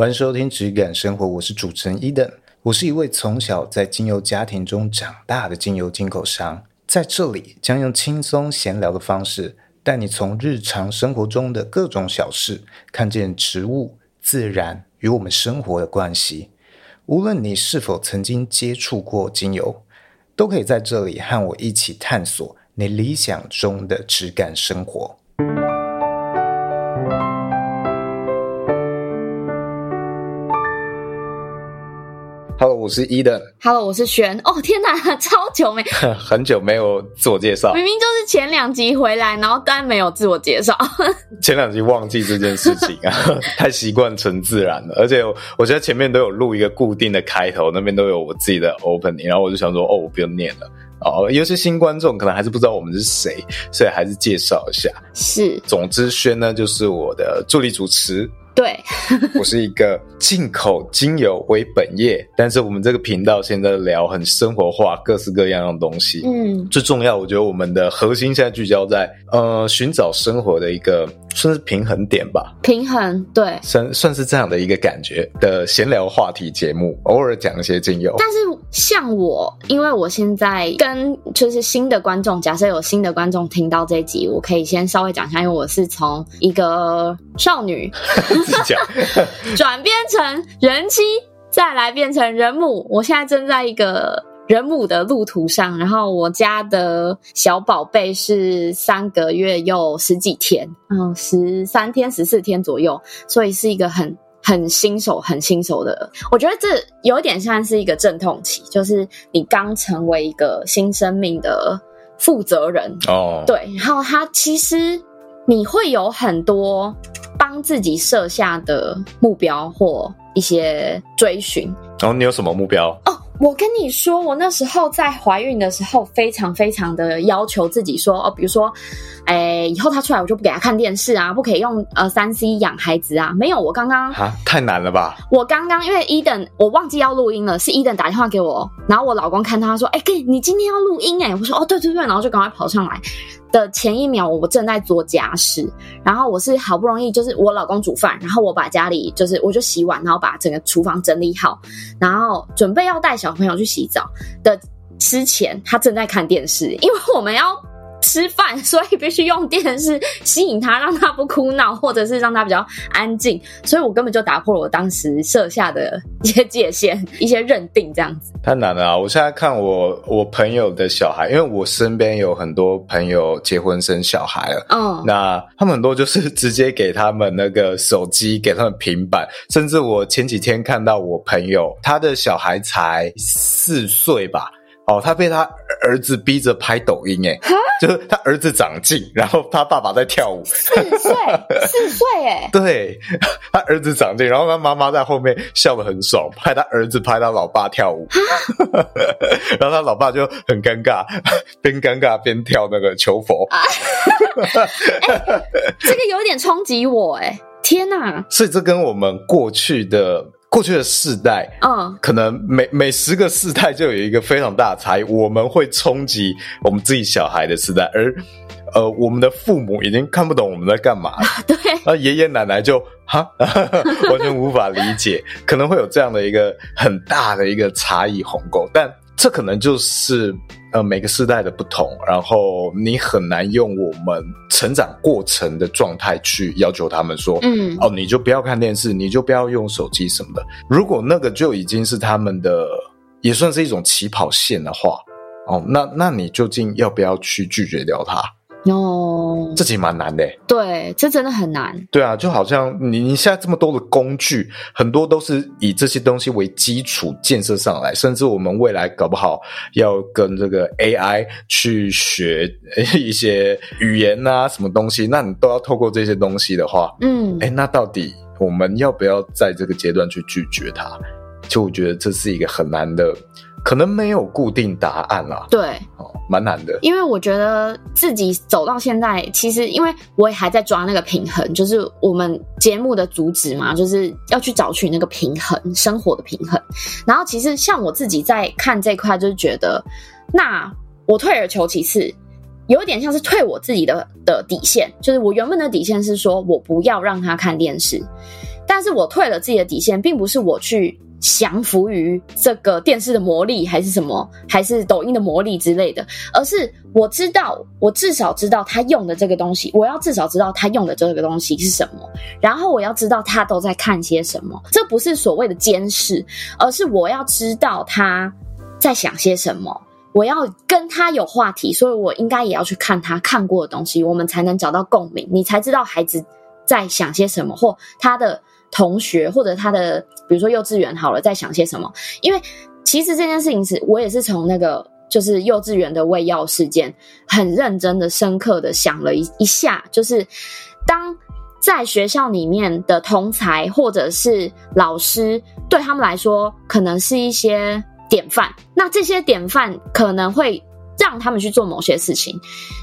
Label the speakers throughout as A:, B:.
A: 欢迎收听质感生活，我是主持人 Eden，我是一位从小在精油家庭中长大的精油进口商，在这里将用轻松闲聊的方式，带你从日常生活中的各种小事，看见植物、自然与我们生活的关系。无论你是否曾经接触过精油，都可以在这里和我一起探索你理想中的质感生活。是 Eden。
B: Hello，我是璇。哦，天哪，超久没，
A: 很久没有自我介绍。
B: 明明就是前两集回来，然后当然没有自我介绍。
A: 前两集忘记这件事情啊，太习惯成自然了。而且我，我觉得前面都有录一个固定的开头，那边都有我自己的 opening，然后我就想说，哦，我不用念了。哦，有些新观众可能还是不知道我们是谁，所以还是介绍一下。
B: 是。
A: 总之，璇呢就是我的助理主持。
B: 对，
A: 我是一个进口精油为本业，但是我们这个频道现在聊很生活化、各式各样的东西。嗯，最重要，我觉得我们的核心现在聚焦在呃寻找生活的一个算是平衡点吧。
B: 平衡，对，
A: 算算是这样的一个感觉的闲聊话题节目，偶尔讲一些精油。
B: 但是像我，因为我现在跟就是新的观众，假设有新的观众听到这一集，我可以先稍微讲一下，因为我是从一个少女。转变成人妻，再来变成人母。我现在正在一个人母的路途上，然后我家的小宝贝是三个月又十几天，嗯，十三天、十四天左右，所以是一个很很新手、很新手的。我觉得这有点像是一个阵痛期，就是你刚成为一个新生命的负责人哦。对，然后他其实你会有很多。帮自己设下的目标或一些追寻。
A: 然后你有什么目标？
B: 哦，我跟你说，我那时候在怀孕的时候，非常非常的要求自己说，哦，比如说，哎，以后他出来我就不给他看电视啊，不可以用呃三 C 养孩子啊。没有，我刚刚
A: 啊，太难了吧？
B: 我刚刚因为 Eden 我忘记要录音了，是 Eden 打电话给我，然后我老公看到他说，哎，给你今天要录音哎，我说哦，对对对，然后就赶快跑上来。的前一秒，我正在做家事，然后我是好不容易，就是我老公煮饭，然后我把家里就是我就洗碗，然后把整个厨房整理好，然后准备要带小朋友去洗澡的之前，他正在看电视，因为我们要。吃饭，所以必须用电视吸引他，让他不哭闹，或者是让他比较安静。所以我根本就打破了我当时设下的一些界限、一些认定，这样子。
A: 太难了啊！我现在看我我朋友的小孩，因为我身边有很多朋友结婚生小孩了，嗯，那他们很多就是直接给他们那个手机，给他们平板，甚至我前几天看到我朋友他的小孩才四岁吧。哦，他被他儿子逼着拍抖音，哎，就是他儿子长进，然后他爸爸在跳舞。
B: 四岁，四岁，哎，
A: 对，他儿子长进，然后他妈妈在后面笑得很爽，拍他儿子拍他老爸跳舞，然后他老爸就很尴尬，边尴尬边跳那个求佛。
B: 欸，这个有点冲击我，哎，天哪！
A: 所以这跟我们过去的。过去的世代，嗯，可能每每十个世代就有一个非常大的差异。我们会冲击我们自己小孩的世代，而呃，我们的父母已经看不懂我们在干嘛了。
B: 对，
A: 那爷爷奶奶就哈，完全无法理解，可能会有这样的一个很大的一个差异鸿沟，但。这可能就是呃每个时代的不同，然后你很难用我们成长过程的状态去要求他们说，嗯，哦，你就不要看电视，你就不要用手机什么的。如果那个就已经是他们的，也算是一种起跑线的话，哦，那那你究竟要不要去拒绝掉它？
B: 哦，
A: 这其实蛮难的。
B: 对，这真的很难。
A: 对啊，就好像你你现在这么多的工具，很多都是以这些东西为基础建设上来，甚至我们未来搞不好要跟这个 AI 去学一些语言啊，什么东西，那你都要透过这些东西的话，嗯，哎，那到底我们要不要在这个阶段去拒绝它？就我觉得这是一个很难的。可能没有固定答案啦，
B: 对，
A: 哦，蛮难的。
B: 因为我觉得自己走到现在，其实因为我也还在抓那个平衡，就是我们节目的主旨嘛，就是要去找寻那个平衡，生活的平衡。然后其实像我自己在看这块，就是觉得，那我退而求其次，有点像是退我自己的的底线，就是我原本的底线是说我不要让他看电视。但是我退了自己的底线，并不是我去降服于这个电视的魔力，还是什么，还是抖音的魔力之类的，而是我知道，我至少知道他用的这个东西，我要至少知道他用的这个东西是什么，然后我要知道他都在看些什么。这不是所谓的监视，而是我要知道他在想些什么，我要跟他有话题，所以我应该也要去看他看过的东西，我们才能找到共鸣，你才知道孩子在想些什么，或他的。同学或者他的，比如说幼稚园好了，在想些什么？因为其实这件事情是我也是从那个就是幼稚园的喂药事件，很认真的、深刻的想了一一下，就是当在学校里面的同才或者是老师，对他们来说可能是一些典范，那这些典范可能会。让他们去做某些事情，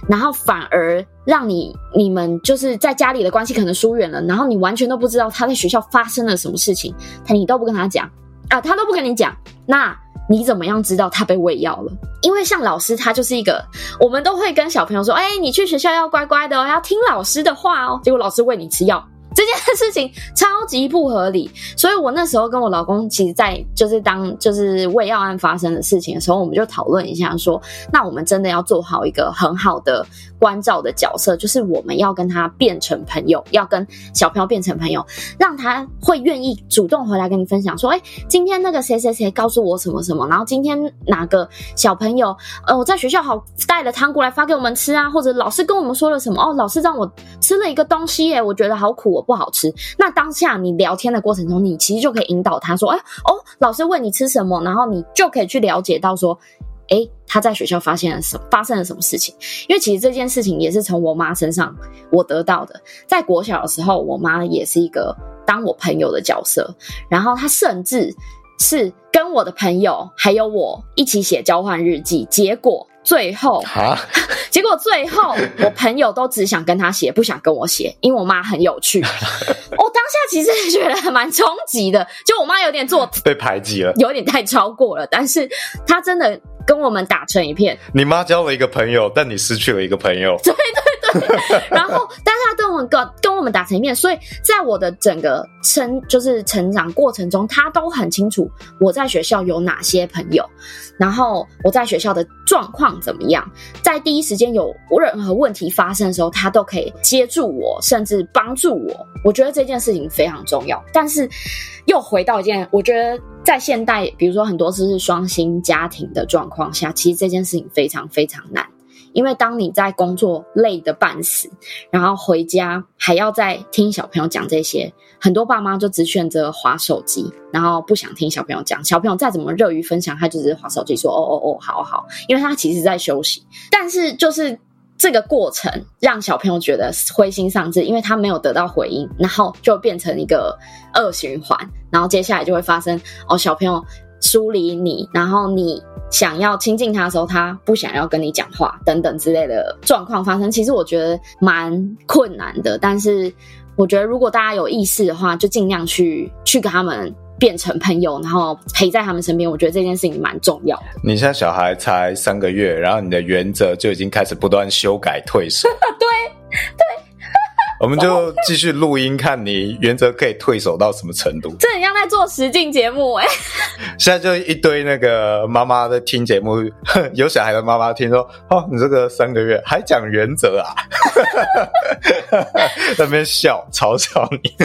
B: 然后反而让你你们就是在家里的关系可能疏远了，然后你完全都不知道他在学校发生了什么事情，他你都不跟他讲啊，他都不跟你讲，那你怎么样知道他被喂药了？因为像老师他就是一个，我们都会跟小朋友说，哎，你去学校要乖乖的哦，要听老师的话哦，结果老师喂你吃药。这件事情超级不合理，所以我那时候跟我老公，其实，在就是当就是喂药案发生的事情的时候，我们就讨论一下，说，那我们真的要做好一个很好的关照的角色，就是我们要跟他变成朋友，要跟小朋友变成朋友，让他会愿意主动回来跟你分享，说，哎，今天那个谁谁谁告诉我什么什么，然后今天哪个小朋友，呃，我在学校好带了糖果来发给我们吃啊，或者老师跟我们说了什么，哦，老师让我吃了一个东西耶，我觉得好苦哦。不好吃。那当下你聊天的过程中，你其实就可以引导他说：“哎哦，老师问你吃什么？”然后你就可以去了解到说：“哎，他在学校发现了什么？发生了什么事情？”因为其实这件事情也是从我妈身上我得到的。在国小的时候，我妈也是一个当我朋友的角色，然后她甚至是跟我的朋友还有我一起写交换日记，结果。最后，结果最后，我朋友都只想跟他写，不想跟我写，因为我妈很有趣。我当下其实觉得蛮冲击的，就我妈有点做
A: 被排挤了，
B: 有点太超过了。但是她真的跟我们打成一片。
A: 你妈交了一个朋友，但你失去了一个朋友。
B: 对 对对。然后，但是他跟我跟跟我们打成一片，所以在我的整个成就是成长过程中，他都很清楚我在学校有哪些朋友，然后我在学校的状况。怎么样？在第一时间有任何问题发生的时候，他都可以接住我，甚至帮助我。我觉得这件事情非常重要。但是又回到一件，我觉得在现代，比如说很多次是双薪家庭的状况下，其实这件事情非常非常难。因为当你在工作累得半死，然后回家还要再听小朋友讲这些，很多爸妈就只选择滑手机，然后不想听小朋友讲。小朋友再怎么乐于分享，他就只是滑手机说：“哦哦哦，好好。”因为他其实在休息。但是就是这个过程让小朋友觉得灰心丧志，因为他没有得到回应，然后就变成一个恶循环。然后接下来就会发生哦，小朋友。疏离你，然后你想要亲近他的时候，他不想要跟你讲话，等等之类的状况发生，其实我觉得蛮困难的。但是我觉得，如果大家有意识的话，就尽量去去跟他们变成朋友，然后陪在他们身边。我觉得这件事情蛮重要的。
A: 你现在小孩才三个月，然后你的原则就已经开始不断修改退缩。
B: 对对。
A: 我们就继续录音，看你原则可以退守到什么程度。
B: 这很像在做实境节目哎、欸。
A: 现在就一堆那个妈妈在听节目，有小孩的妈妈听说，哦，你这个三个月还讲原则啊？在那边笑嘲笑你，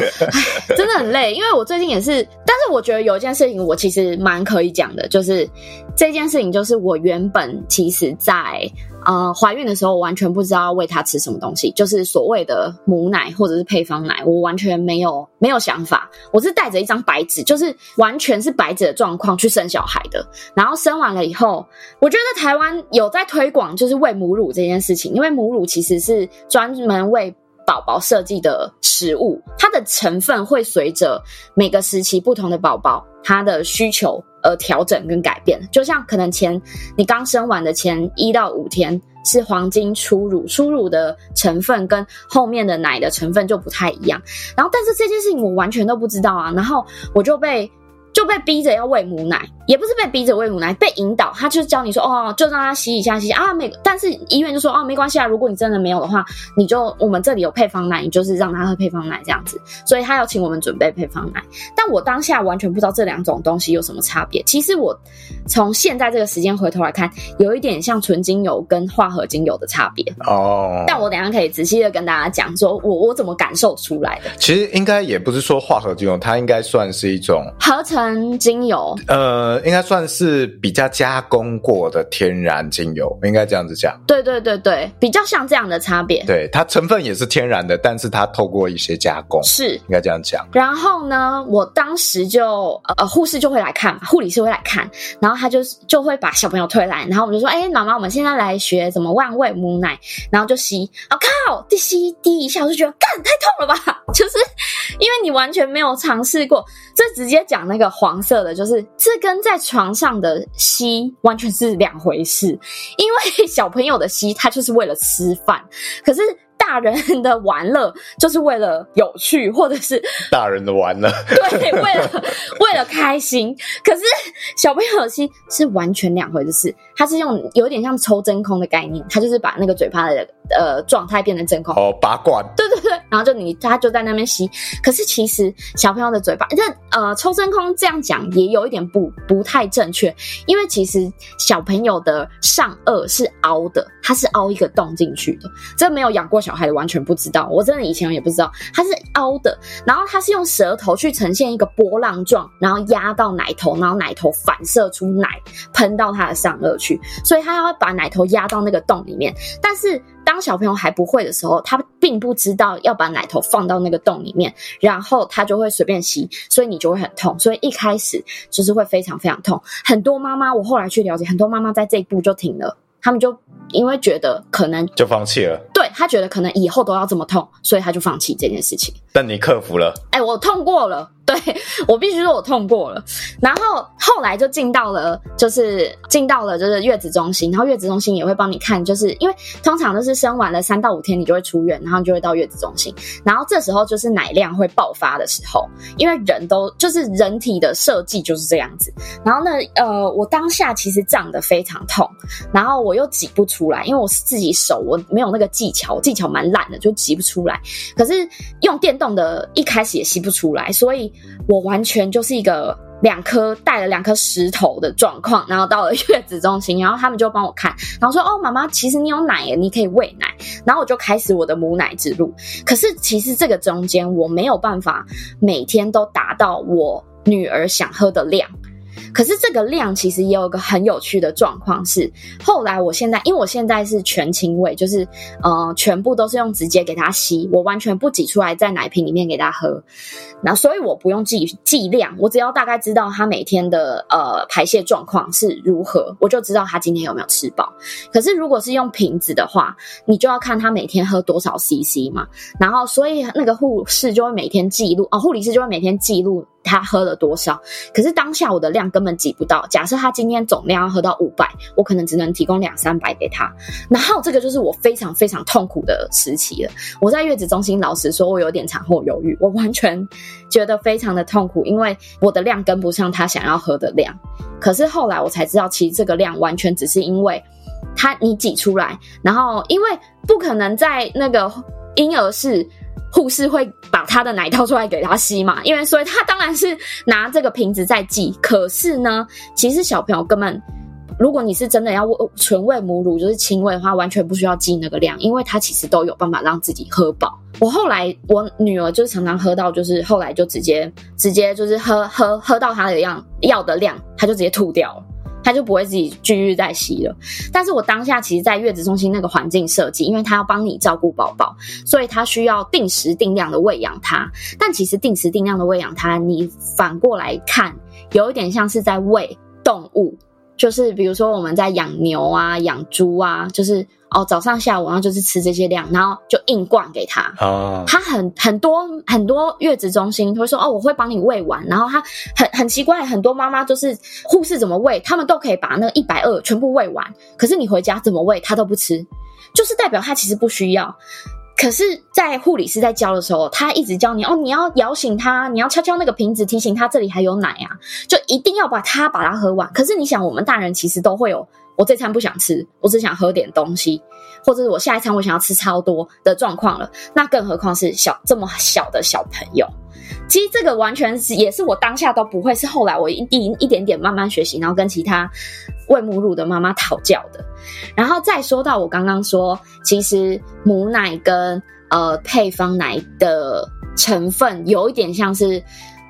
B: 真的很累。因为我最近也是，但是我觉得有一件事情我其实蛮可以讲的，就是这件事情就是我原本其实在。啊，怀孕的时候我完全不知道喂他吃什么东西，就是所谓的母奶或者是配方奶，我完全没有没有想法。我是带着一张白纸，就是完全是白纸的状况去生小孩的。然后生完了以后，我觉得台湾有在推广就是喂母乳这件事情，因为母乳其实是专门为宝宝设计的食物，它的成分会随着每个时期不同的宝宝他的需求。而，调整跟改变，就像可能前你刚生完的前一到五天是黄金初乳，初乳的成分跟后面的奶的成分就不太一样。然后，但是这件事情我完全都不知道啊。然后我就被就被逼着要喂母奶，也不是被逼着喂母奶，被引导，他就教你说，哦，就让他洗一下，洗啊，没，但是医院就说，哦，没关系啊，如果你真的没有的话，你就我们这里有配方奶，你就是让他喝配方奶这样子，所以他要请我们准备配方奶。但我当下完全不知道这两种东西有什么差别。其实我从现在这个时间回头来看，有一点像纯精油跟化合精油的差别哦。但我等一下可以仔细的跟大家讲，说我我怎么感受出来的。
A: 其实应该也不是说化合精油，它应该算是一种
B: 合成。精油，
A: 呃，应该算是比较加工过的天然精油，应该这样子讲。
B: 对对对对，比较像这样的差别。
A: 对，它成分也是天然的，但是它透过一些加工，
B: 是
A: 应该这样讲。
B: 然后呢，我当时就呃，护士就会来看，护理师会来看，然后他就就会把小朋友推来，然后我们就说，哎，妈妈，我们现在来学怎么喂母奶，然后就吸，我、哦、靠，第吸滴一下，我就觉得，干，太痛了吧，就是因为你完全没有尝试过，这直接讲那个。黄色的，就是这跟在床上的吸完全是两回事。因为小朋友的吸，他就是为了吃饭，可是大人的玩乐就是为了有趣，或者是
A: 大人的玩乐，
B: 对，为了为了开心。可是小朋友的吸是完全两回事，他是用有点像抽真空的概念，它就是把那个嘴巴的呃状态变成真空。
A: 哦，拔罐，
B: 对对对。然后就你他就在那边吸，可是其实小朋友的嘴巴，这呃抽真空这样讲也有一点不不太正确，因为其实小朋友的上颚是凹的，它是凹一个洞进去的。这没有养过小孩的完全不知道，我真的以前也不知道。它是凹的，然后它是用舌头去呈现一个波浪状，然后压到奶头，然后奶头反射出奶喷到他的上顎去，所以他要把奶头压到那个洞里面，但是。当小朋友还不会的时候，他并不知道要把奶头放到那个洞里面，然后他就会随便吸，所以你就会很痛。所以一开始就是会非常非常痛。很多妈妈，我后来去了解，很多妈妈在这一步就停了，他们就因为觉得可能
A: 就放弃了。
B: 对，他觉得可能以后都要这么痛，所以他就放弃这件事情。
A: 但你克服了。
B: 哎，我痛过了。对，我必须说，我痛过了。然后后来就进到了，就是进到了就是月子中心，然后月子中心也会帮你看，就是因为通常都是生完了三到五天你就会出院，然后就会到月子中心。然后这时候就是奶量会爆发的时候，因为人都就是人体的设计就是这样子。然后呢，呃，我当下其实胀得非常痛，然后我又挤不出来，因为我是自己手，我没有那个技巧，技巧蛮烂的，就挤不出来。可是用电动的，一开始也吸不出来，所以。我完全就是一个两颗带了两颗石头的状况，然后到了月子中心，然后他们就帮我看，然后说：“哦，妈妈，其实你有奶耶，你可以喂奶。”然后我就开始我的母奶之路。可是其实这个中间我没有办法每天都达到我女儿想喝的量。可是这个量其实也有个很有趣的状况是，后来我现在因为我现在是全亲喂，就是呃全部都是用直接给他吸，我完全不挤出来在奶瓶里面给他喝，那所以我不用记记量，我只要大概知道他每天的呃排泄状况是如何，我就知道他今天有没有吃饱。可是如果是用瓶子的话，你就要看他每天喝多少 CC 嘛，然后所以那个护士就会每天记录，哦，护理师就会每天记录。他喝了多少？可是当下我的量跟根本挤不到。假设他今天总量要喝到五百，我可能只能提供两三百给他。然后这个就是我非常非常痛苦的时期了。我在月子中心，老实说，我有点产后忧郁，我完全觉得非常的痛苦，因为我的量跟不上他想要喝的量。可是后来我才知道，其实这个量完全只是因为他你挤出来，然后因为不可能在那个婴儿室。护士会把他的奶倒出来给他吸嘛？因为所以他当然是拿这个瓶子在挤。可是呢，其实小朋友根本，如果你是真的要纯喂母乳，就是亲喂的话，完全不需要记那个量，因为他其实都有办法让自己喝饱。我后来我女儿就常常喝到，就是后来就直接直接就是喝喝喝到他的样要的量，他就直接吐掉了。他就不会自己继续在吸了。但是我当下其实，在月子中心那个环境设计，因为他要帮你照顾宝宝，所以他需要定时定量的喂养他。但其实定时定量的喂养他，你反过来看，有一点像是在喂动物，就是比如说我们在养牛啊、养猪啊，就是。哦，早上下午然后就是吃这些量，然后就硬灌给他。哦，他很很多很多月子中心会说哦，我会帮你喂完。然后他很很奇怪，很多妈妈就是护士怎么喂，他们都可以把那个一百二全部喂完。可是你回家怎么喂，他都不吃，就是代表他其实不需要。可是，在护理师在教的时候，他一直教你哦，你要摇醒他，你要敲敲那个瓶子，提醒他这里还有奶啊，就一定要把它把它喝完。可是你想，我们大人其实都会有，我这餐不想吃，我只想喝点东西，或者是我下一餐我想要吃超多的状况了。那更何况是小这么小的小朋友。其实这个完全是也是我当下都不会，是后来我一一一点点慢慢学习，然后跟其他喂母乳的妈妈讨教的。然后再说到我刚刚说，其实母奶跟呃配方奶的成分有一点像是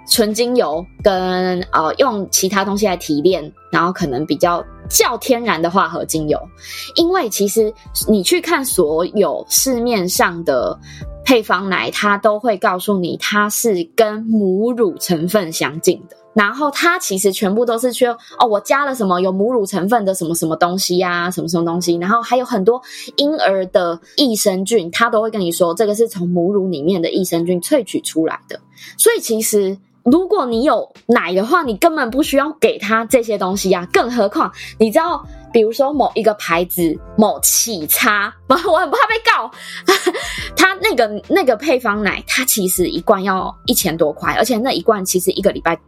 B: 纯精油跟呃用其他东西来提炼，然后可能比较较天然的化合精油。因为其实你去看所有市面上的。配方奶，它都会告诉你，它是跟母乳成分相近的。然后它其实全部都是说，哦，我加了什么有母乳成分的什么什么东西呀，什么什么东西。然后还有很多婴儿的益生菌，它都会跟你说，这个是从母乳里面的益生菌萃取出来的。所以其实。如果你有奶的话，你根本不需要给他这些东西呀、啊。更何况，你知道，比如说某一个牌子某起擦，我很怕被告。他那个那个配方奶，它其实一罐要一千多块，而且那一罐其实一个礼拜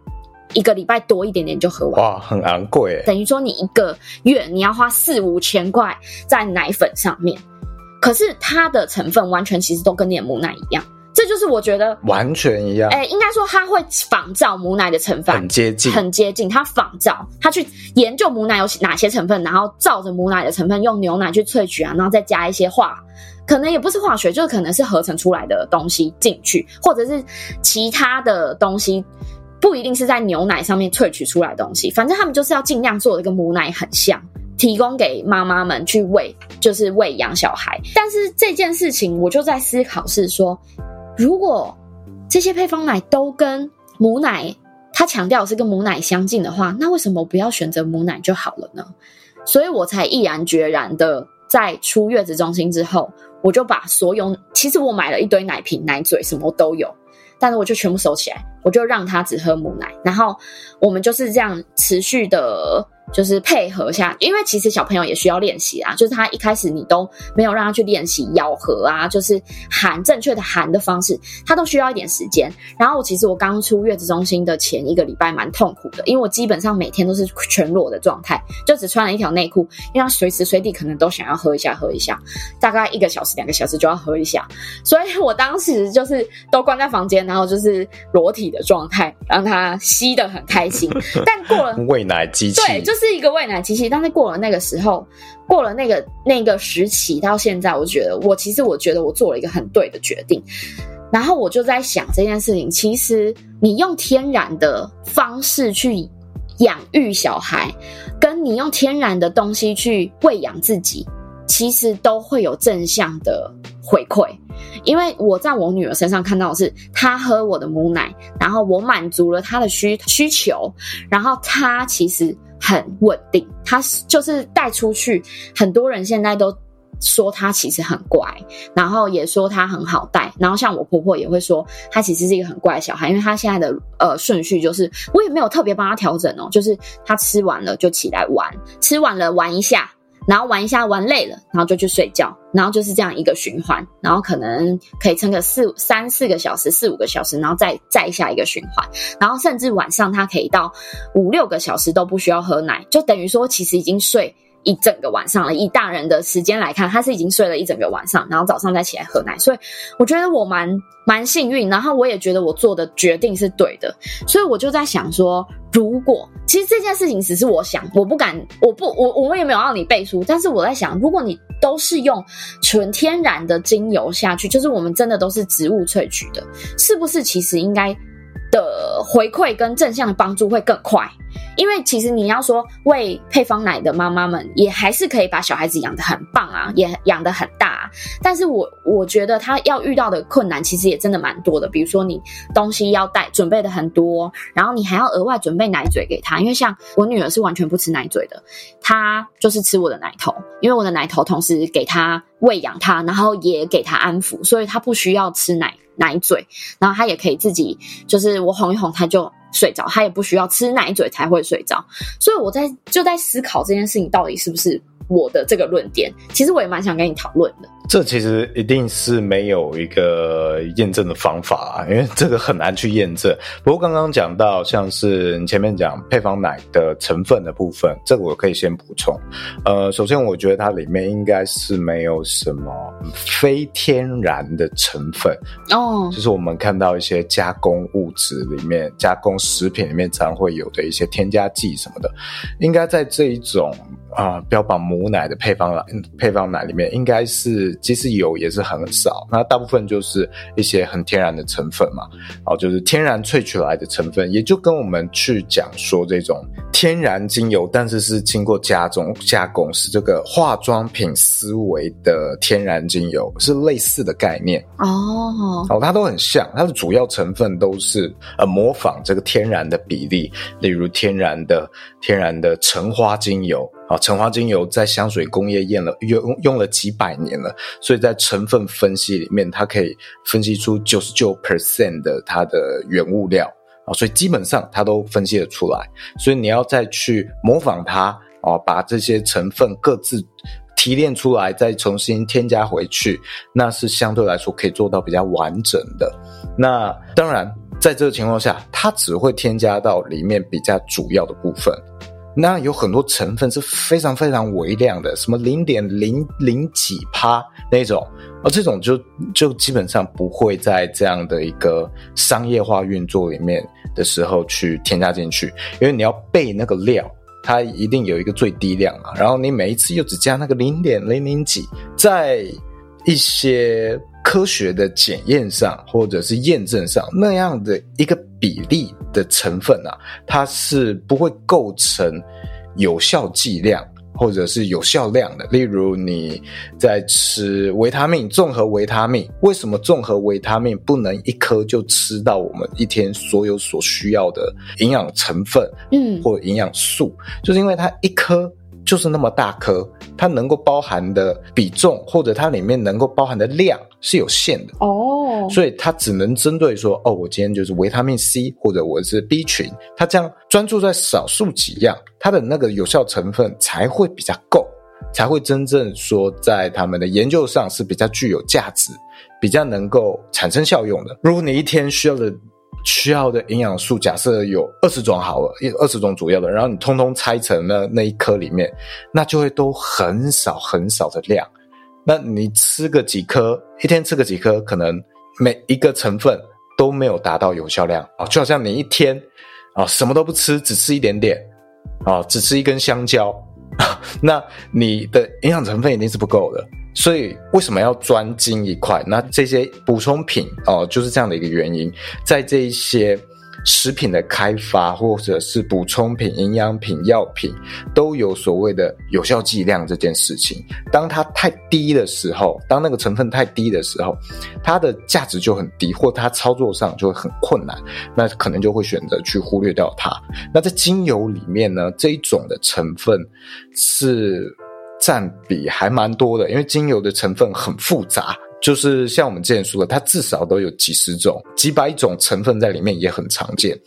B: 一个礼拜多一点点就喝完。
A: 哇，很昂贵诶。
B: 等于说你一个月你要花四五千块在奶粉上面，可是它的成分完全其实都跟你的母奶一样。这就是我觉得
A: 完全一样，
B: 哎、欸，应该说他会仿照母奶的成分，
A: 很接近，
B: 很接近。他仿照，他去研究母奶有哪些成分，然后照着母奶的成分用牛奶去萃取啊，然后再加一些化，可能也不是化学，就是可能是合成出来的东西进去，或者是其他的东西，不一定是在牛奶上面萃取出来的东西。反正他们就是要尽量做的跟母奶很像，提供给妈妈们去喂，就是喂养小孩。但是这件事情，我就在思考是说。如果这些配方奶都跟母奶，它强调是跟母奶相近的话，那为什么不要选择母奶就好了呢？所以我才毅然决然的在出月子中心之后，我就把所有，其实我买了一堆奶瓶、奶嘴，什么都有，但是我就全部收起来，我就让他只喝母奶，然后我们就是这样持续的。就是配合下，因为其实小朋友也需要练习啊。就是他一开始你都没有让他去练习咬合啊，就是含正确的含的方式，他都需要一点时间。然后我其实我刚出月子中心的前一个礼拜蛮痛苦的，因为我基本上每天都是全裸的状态，就只穿了一条内裤，因为他随时随地可能都想要喝一下喝一下，大概一个小时两个小时就要喝一下，所以我当时就是都关在房间，然后就是裸体的状态，让他吸的很开心。但过了
A: 喂奶机器，
B: 对，就是。是一个喂奶机器，但是过了那个时候，过了那个那个时期，到现在，我觉得我其实我觉得我做了一个很对的决定。然后我就在想这件事情，其实你用天然的方式去养育小孩，跟你用天然的东西去喂养自己，其实都会有正向的回馈。因为我在我女儿身上看到的是，她喝我的母奶，然后我满足了她的需需求，然后她其实。很稳定，他就是带出去，很多人现在都说他其实很乖，然后也说他很好带，然后像我婆婆也会说他其实是一个很乖的小孩，因为他现在的呃顺序就是我也没有特别帮他调整哦，就是他吃完了就起来玩，吃完了玩一下。然后玩一下，玩累了，然后就去睡觉，然后就是这样一个循环，然后可能可以撑个四三四个小时，四五个小时，然后再再下一个循环，然后甚至晚上他可以到五六个小时都不需要喝奶，就等于说其实已经睡一整个晚上了。以大人的时间来看，他是已经睡了一整个晚上，然后早上再起来喝奶，所以我觉得我蛮蛮幸运，然后我也觉得我做的决定是对的，所以我就在想说。如果其实这件事情只是我想，我不敢，我不，我我也没有让你背书，但是我在想，如果你都是用纯天然的精油下去，就是我们真的都是植物萃取的，是不是其实应该的回馈跟正向的帮助会更快？因为其实你要说喂配方奶的妈妈们，也还是可以把小孩子养得很棒啊，也养得很大。但是我我觉得他要遇到的困难，其实也真的蛮多的。比如说你东西要带准备的很多，然后你还要额外准备奶嘴给他。因为像我女儿是完全不吃奶嘴的，她就是吃我的奶头，因为我的奶头同时给她喂养她，然后也给她安抚，所以她不需要吃奶奶嘴，然后他也可以自己就是我哄一哄他就。睡着，他也不需要吃奶嘴才会睡着，所以我在就在思考这件事情到底是不是我的这个论点。其实我也蛮想跟你讨论的。
A: 这其实一定是没有一个验证的方法啊，因为这个很难去验证。不过刚刚讲到，像是你前面讲配方奶的成分的部分，这个我可以先补充。呃，首先我觉得它里面应该是没有什么非天然的成分哦，就是我们看到一些加工物质里面、加工食品里面常会有的一些添加剂什么的，应该在这一种。啊、呃，标榜母奶的配方奶，配方奶里面应该是，即使有也是很少，那大部分就是一些很天然的成分嘛，哦，就是天然萃取来的成分，也就跟我们去讲说这种天然精油，但是是经过加工加工，是这个化妆品思维的天然精油，是类似的概念哦，哦，它都很像，它的主要成分都是呃模仿这个天然的比例，例如天然的天然的橙花精油。啊，橙花精油在香水工业用了用用了几百年了，所以在成分分析里面，它可以分析出九十九 percent 的它的原物料啊，所以基本上它都分析得出来。所以你要再去模仿它啊，把这些成分各自提炼出来，再重新添加回去，那是相对来说可以做到比较完整的。那当然，在这个情况下，它只会添加到里面比较主要的部分。那有很多成分是非常非常微量的，什么零点零零几趴那种，而这种就就基本上不会在这样的一个商业化运作里面的时候去添加进去，因为你要备那个料，它一定有一个最低量嘛，然后你每一次又只加那个零点零零几，在一些。科学的检验上，或者是验证上，那样的一个比例的成分啊，它是不会构成有效剂量或者是有效量的。例如你在吃维他命，综合维他命，为什么综合维他命不能一颗就吃到我们一天所有所需要的营养成分，嗯，或营养素？就是因为它一颗。就是那么大颗，它能够包含的比重或者它里面能够包含的量是有限的哦，所以它只能针对说，哦，我今天就是维他命 C 或者我是 B 群，它这样专注在少数几样，它的那个有效成分才会比较够，才会真正说在他们的研究上是比较具有价值，比较能够产生效用的。如果你一天需要的。需要的营养素，假设有二十种好了，一二十种主要的，然后你通通拆成那那一颗里面，那就会都很少很少的量。那你吃个几颗，一天吃个几颗，可能每一个成分都没有达到有效量啊，就好像你一天啊什么都不吃，只吃一点点啊，只吃一根香蕉，那你的营养成分一定是不够的。所以为什么要专精一块？那这些补充品哦、就是这样的一个原因。在这一些食品的开发，或者是补充品、营养品、药品，都有所谓的有效剂量这件事情。当它太低的时候，当那个成分太低的时候，它的价值就很低，或它操作上就会很困难。那可能就会选择去忽略掉它。那在精油里面呢，这一种的成分是。占比还蛮多的，因为精油的成分很复杂，就是像我们之前说的，它至少都有几十种、几百种成分在里面，也很常见。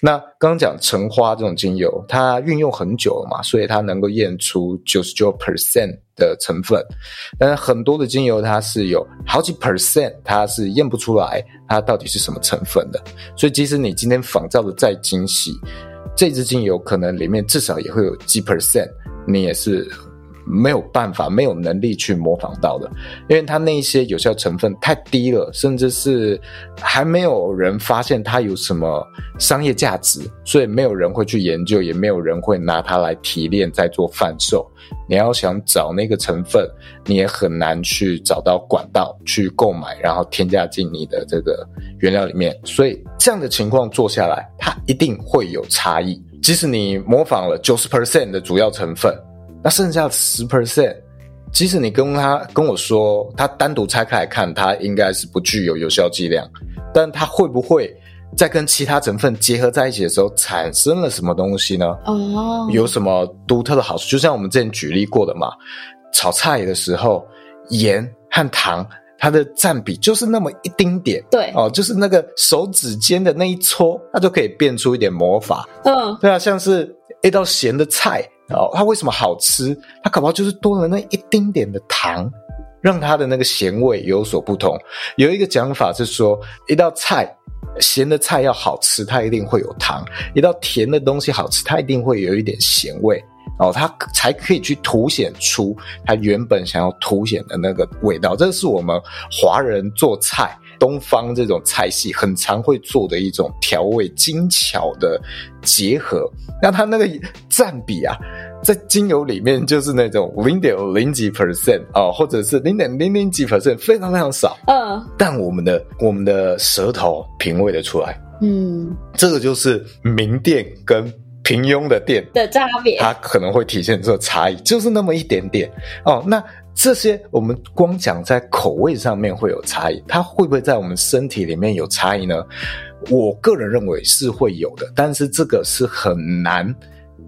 A: 那刚刚讲橙花这种精油，它运用很久了嘛，所以它能够验出九十九 percent 的成分。但是很多的精油，它是有好几 percent，它是验不出来它到底是什么成分的。所以即使你今天仿造的再精细，这支精油可能里面至少也会有几 percent，你也是。没有办法，没有能力去模仿到的，因为它那一些有效成分太低了，甚至是还没有人发现它有什么商业价值，所以没有人会去研究，也没有人会拿它来提炼再做贩售。你要想找那个成分，你也很难去找到管道去购买，然后添加进你的这个原料里面。所以这样的情况做下来，它一定会有差异。即使你模仿了九十 percent 的主要成分。那剩下的十 percent，即使你跟他跟我说，他单独拆开来看，它应该是不具有有效剂量，但它会不会在跟其他成分结合在一起的时候产生了什么东西呢？哦，oh. 有什么独特的好处？就像我们之前举例过的嘛，炒菜的时候，盐和糖它的占比就是那么一丁点，对，哦，就是那个手指尖的那一撮，它就可以变出一点魔法。嗯，oh. 对啊，像是一道咸的菜。哦，它为什么好吃？它搞不好就是多了那一丁点的糖，让它的那个咸味有所不同。有一个讲法是说，一道菜咸的菜要好吃，它一定会有糖；一道甜的东西好吃，它一定会有一点咸味哦，它才可以去凸显出它原本想要凸显的那个味道。这是我们华人做菜。东方这种菜系很常会做的一种调味精巧的结合，那它那个占比啊，在精油里面就是那种零点零几 percent 啊，或者是零点零零几 percent，非常非常少。嗯，但我们的我们的舌头品味得出来。嗯，这个就是名店跟平庸的店的差别，它可能会体现出差异，就是那么一点点哦。那。这些我们光讲在口味上面会有差异，它会不会在我们身体里面有差异呢？我个人认为是会有的，但是这个是很难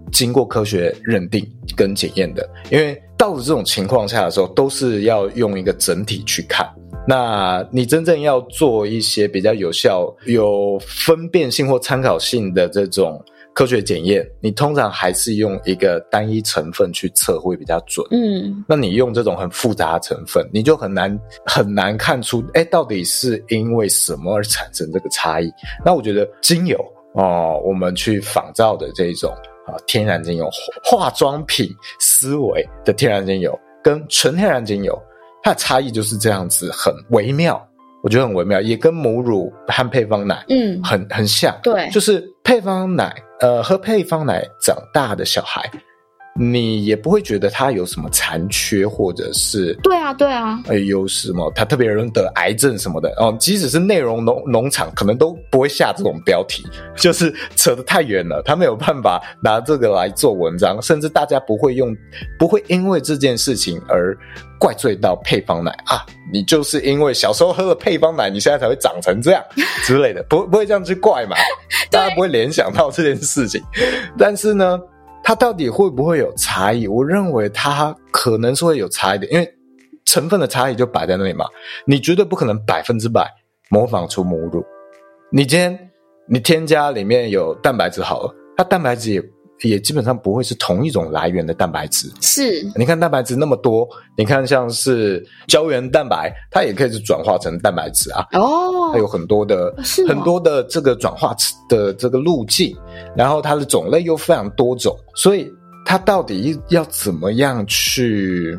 A: 经过科学认定跟检验的，因为到了这种情况下的时候，都是要用一个整体去看。那你真正要做一些比较有效、有分辨性或参考性的这种。科学检验，你通常还是用一个单一成分去测会比较准。嗯，那你用这种很复杂的成分，你就很难很难看出，哎，到底是因为什么而产生这个差异？那我觉得精油哦，我们去仿造的这种啊天然精油，化妆品思维的天然精油，跟纯天然精油，它的差异就是这样子，很微妙。我觉得很微妙，也跟母乳和配方奶，嗯，很很像，对，就是配方奶，呃，喝配方奶长大的小孩。你也不会觉得它有什么残缺，或者是
B: 对啊，对啊，
A: 哎，有什么它特别容易得癌症什么的哦。即使是内容农农场，可能都不会下这种标题，就是扯得太远了，他没有办法拿这个来做文章，甚至大家不会用，不会因为这件事情而怪罪到配方奶啊。你就是因为小时候喝了配方奶，你现在才会长成这样之类的，不不会这样去怪嘛？大家不会联想到这件事情，但是呢。它到底会不会有差异？我认为它可能是会有差异的，因为成分的差异就摆在那里嘛。你绝对不可能百分之百模仿出母乳。你今天你添加里面有蛋白质好了，它蛋白质也。也基本上不会是同一种来源的蛋白质。是，你看蛋白质那么多，你看像是胶原蛋白，它也可以是转化成蛋白质啊。哦，它有很多的，是很多的这个转化的这个路径，然后它的种类又非常多种，所以它到底要怎么样去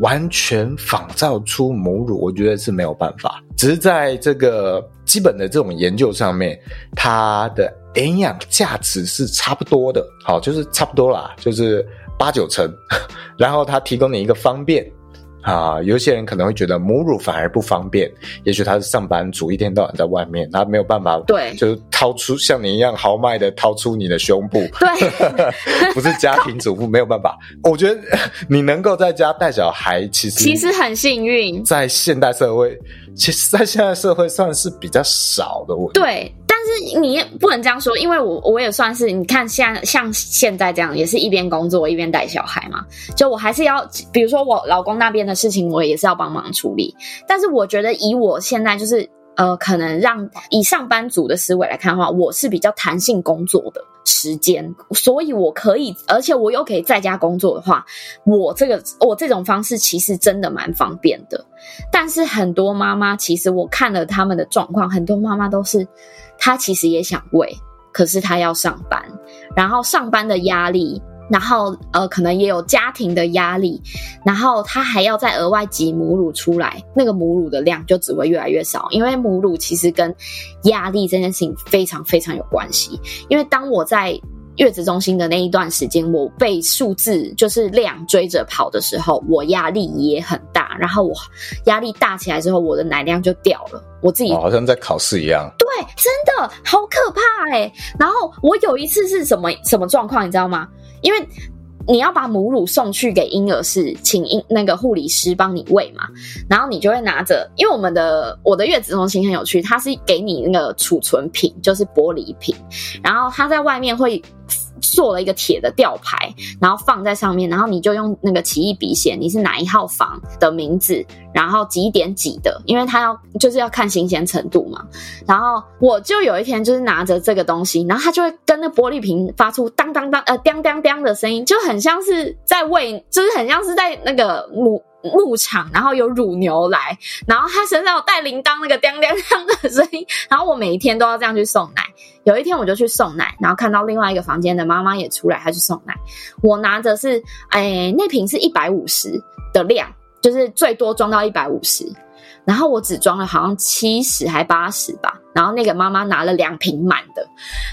A: 完全仿造出母乳？我觉得是没有办法，只是在这个基本的这种研究上面，它的。营养价值是差不多的，好，就是差不多啦，就是八九成。然后它提供你一个方便啊，有些人可能会觉得母乳反而不方便，也许他是上班族，一天到晚在外面，他没有办法，对，就是掏出像你一样豪迈的掏出你的胸部，对，不是家庭主妇没有办法。我觉得你能够在家带小孩，其实
B: 其实很幸运，
A: 在现代社会，其实，在现代社会算是比较少的。我
B: 对。是你不能这样说，因为我我也算是，你看现在像现在这样，也是一边工作一边带小孩嘛。就我还是要，比如说我老公那边的事情，我也是要帮忙处理。但是我觉得以我现在就是呃，可能让以上班族的思维来看的话，我是比较弹性工作的时间，所以我可以，而且我又可以在家工作的话，我这个我这种方式其实真的蛮方便的。但是很多妈妈，其实我看了他们的状况，很多妈妈都是。他其实也想喂，可是他要上班，然后上班的压力，然后呃，可能也有家庭的压力，然后他还要再额外挤母乳出来，那个母乳的量就只会越来越少，因为母乳其实跟压力这件事情非常非常有关系。因为当我在月子中心的那一段时间，我被数字就是量追着跑的时候，我压力也很。然后我压力大起来之后，我的奶量就掉了。我自己
A: 好像在考试一样。
B: 对，真的好可怕欸。然后我有一次是什么什么状况，你知道吗？因为你要把母乳送去给婴儿室，请婴那个护理师帮你喂嘛。然后你就会拿着，因为我们的我的月子中心很有趣，它是给你那个储存瓶，就是玻璃瓶，然后它在外面会。做了一个铁的吊牌，然后放在上面，然后你就用那个奇异笔写你是哪一号房的名字，然后几点几的，因为他要就是要看新鲜程度嘛。然后我就有一天就是拿着这个东西，然后他就会跟那玻璃瓶发出当当当呃叮叮叮的声音，就很像是在喂，就是很像是在那个母。牧场，然后有乳牛来，然后他身上有带铃铛那个叮叮叮的声音，然后我每一天都要这样去送奶。有一天我就去送奶，然后看到另外一个房间的妈妈也出来，她去送奶。我拿着是，哎，那瓶是一百五十的量，就是最多装到一百五十，然后我只装了好像七十还八十吧。然后那个妈妈拿了两瓶满的，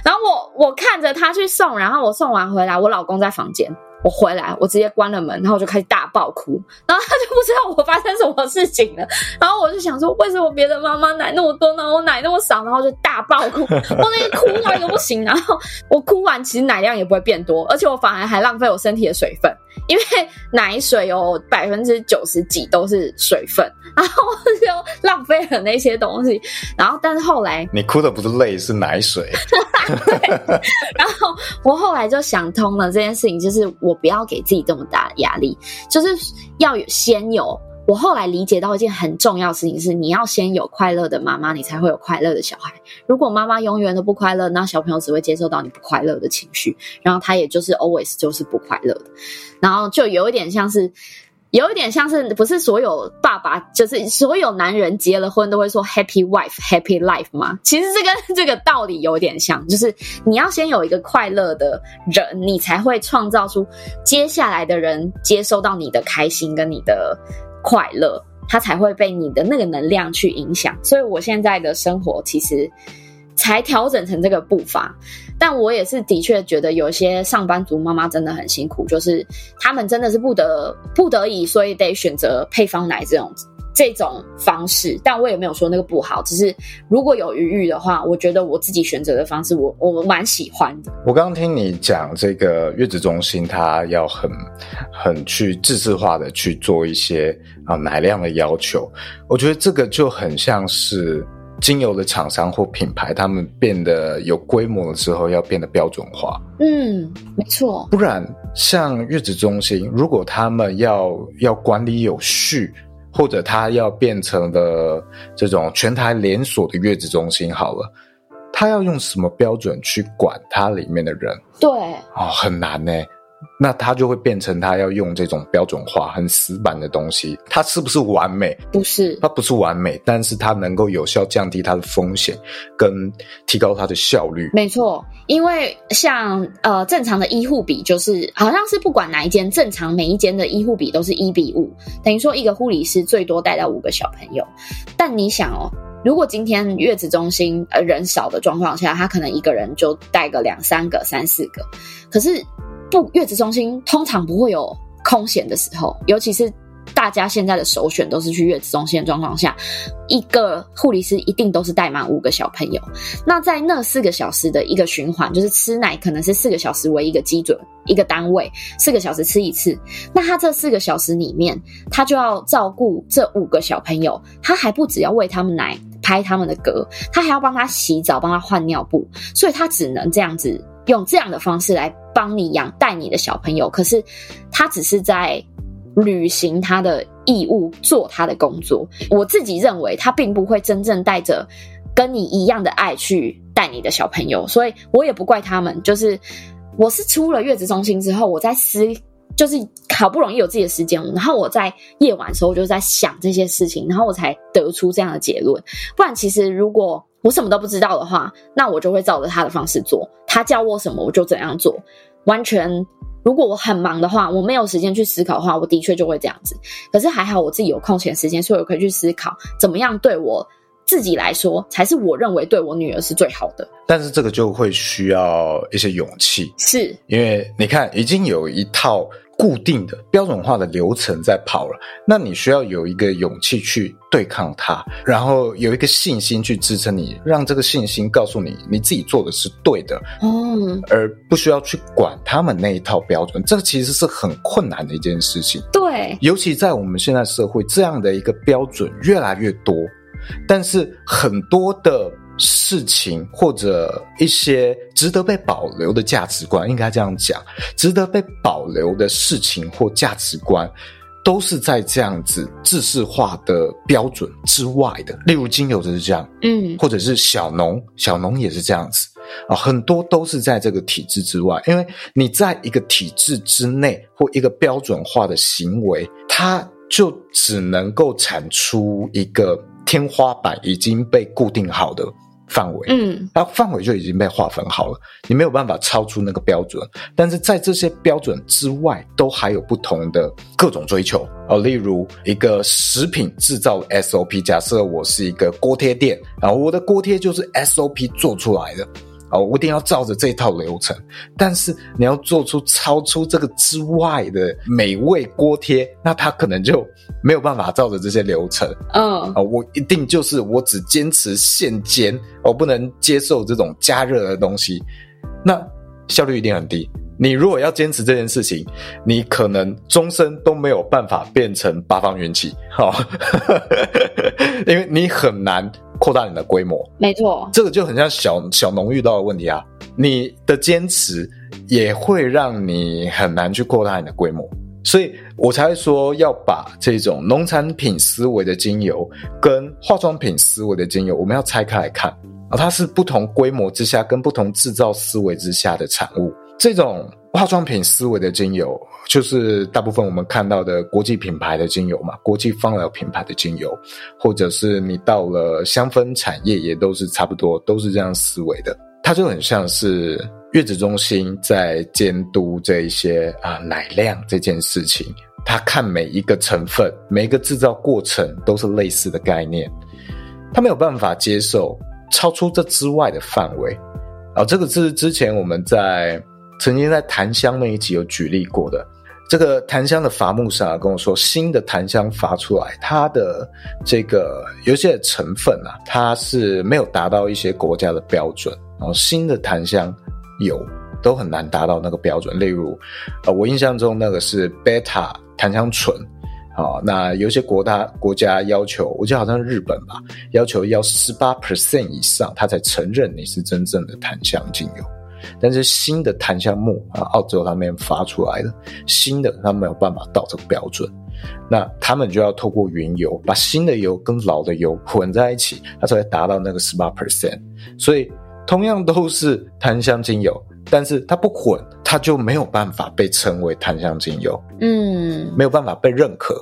B: 然后我我看着她去送，然后我送完回来，我老公在房间。我回来，我直接关了门，然后我就开始大爆哭，然后他就不知道我发生什么事情了，然后我就想说，为什么别的妈妈奶那么多呢？我奶那么少，然后就大爆哭，我那个哭到一个不行，然后我哭完，其实奶量也不会变多，而且我反而还浪费我身体的水分，因为奶水有百分之九十几都是水分，然后就浪费了那些东西，然后但是后来
A: 你哭的不是泪，是奶水，
B: 对，然后我后来就想通了这件事情，就是我。不要给自己这么大的压力，就是要有先有。我后来理解到一件很重要的事情是，你要先有快乐的妈妈，你才会有快乐的小孩。如果妈妈永远都不快乐，那小朋友只会接受到你不快乐的情绪，然后他也就是 always 就是不快乐的，然后就有一点像是。有一点像是，不是所有爸爸，就是所有男人结了婚都会说 happy wife happy life 吗？其实这跟这个道理有点像，就是你要先有一个快乐的人，你才会创造出接下来的人接收到你的开心跟你的快乐，他才会被你的那个能量去影响。所以我现在的生活其实才调整成这个步伐。但我也是的确觉得有些上班族妈妈真的很辛苦，就是他们真的是不得不得已，所以得选择配方奶这种这种方式。但我也没有说那个不好，只是如果有余裕的话，我觉得我自己选择的方式我，我我蛮喜欢的。
A: 我刚刚听你讲这个月子中心，它要很很去自制化的去做一些啊奶量的要求，我觉得这个就很像是。精油的厂商或品牌，他们变得有规模的时候，要变得标准化。
B: 嗯，没错。
A: 不然，像月子中心，如果他们要要管理有序，或者他要变成了这种全台连锁的月子中心，好了，他要用什么标准去管它里面的人？
B: 对，
A: 哦，很难呢。那他就会变成他要用这种标准化、很死板的东西，它是不是完美？
B: 不是，
A: 它不是完美，但是它能够有效降低它的风险，跟提高它的效率。
B: 没错，因为像呃正常的医护比就是好像是不管哪一间正常每一间的医护比都是一比五，等于说一个护理师最多带到五个小朋友。但你想哦，如果今天月子中心呃人少的状况下，他可能一个人就带个两三个、三四个，可是。不，月子中心通常不会有空闲的时候，尤其是大家现在的首选都是去月子中心的状况下，一个护理师一定都是带满五个小朋友。那在那四个小时的一个循环，就是吃奶可能是四个小时为一个基准一个单位，四个小时吃一次。那他这四个小时里面，他就要照顾这五个小朋友，他还不只要喂他们奶、拍他们的嗝，他还要帮他洗澡、帮他换尿布，所以他只能这样子。用这样的方式来帮你养带你的小朋友，可是他只是在履行他的义务，做他的工作。我自己认为他并不会真正带着跟你一样的爱去带你的小朋友，所以我也不怪他们。就是我是出了月子中心之后，我在思，就是好不容易有自己的时间，然后我在夜晚的时候就在想这些事情，然后我才得出这样的结论。不然，其实如果我什么都不知道的话，那我就会照着他的方式做。他叫我什么，我就怎样做。完全，如果我很忙的话，我没有时间去思考的话，我的确就会这样子。可是还好，我自己有空闲时间，所以我可以去思考，怎么样对我自己来说，才是我认为对我女儿是最好的。
A: 但是这个就会需要一些勇气，
B: 是
A: 因为你看，已经有一套。固定的标准化的流程在跑了，那你需要有一个勇气去对抗它，然后有一个信心去支撑你，让这个信心告诉你你自己做的是对的，
B: 嗯，
A: 而不需要去管他们那一套标准，这个其实是很困难的一件事情。
B: 对，
A: 尤其在我们现在社会，这样的一个标准越来越多，但是很多的。事情或者一些值得被保留的价值观，应该这样讲，值得被保留的事情或价值观，都是在这样子制式化的标准之外的。例如精油就是这样，嗯，或者是小农，小农也是这样子啊，很多都是在这个体制之外，因为你在一个体制之内或一个标准化的行为，它。就只能够产出一个天花板已经被固定好的范围，
B: 嗯，
A: 它范围就已经被划分好了，你没有办法超出那个标准。但是在这些标准之外，都还有不同的各种追求哦。例如一个食品制造 SOP，假设我是一个锅贴店，然后我的锅贴就是 SOP 做出来的。哦，我一定要照着这套流程，但是你要做出超出这个之外的美味锅贴，那他可能就没有办法照着这些流程。
B: 嗯，
A: 啊，我一定就是我只坚持现煎，我不能接受这种加热的东西，那效率一定很低。你如果要坚持这件事情，你可能终身都没有办法变成八方云起，好，因为你很难。扩大你的规模，
B: 没错，
A: 这个就很像小小农遇到的问题啊。你的坚持也会让你很难去扩大你的规模，所以我才会说要把这种农产品思维的精油跟化妆品思维的精油，我们要拆开来看啊，它是不同规模之下跟不同制造思维之下的产物。这种化妆品思维的精油，就是大部分我们看到的国际品牌的精油嘛，国际芳疗品牌的精油，或者是你到了香氛产业，也都是差不多，都是这样思维的。它就很像是月子中心在监督这一些啊奶量这件事情，他看每一个成分、每一个制造过程都是类似的概念，他没有办法接受超出这之外的范围。啊，这个是之前我们在。曾经在檀香那一集有举例过的，这个檀香的伐木师跟我说，新的檀香伐出来，它的这个有些成分啊，它是没有达到一些国家的标准，然后新的檀香油都很难达到那个标准。例如，呃，我印象中那个是贝塔檀香醇，好，那有些国大国家要求，我记得好像日本吧，要求要十八 percent 以上，他才承认你是真正的檀香精油。但是新的檀香木啊，澳洲那边发出来的新的，它没有办法到这个标准，那他们就要透过原油把新的油跟老的油混在一起，它才会达到那个十八 percent。所以同样都是檀香精油，但是它不混，它就没有办法被称为檀香精油，
B: 嗯，
A: 没有办法被认可。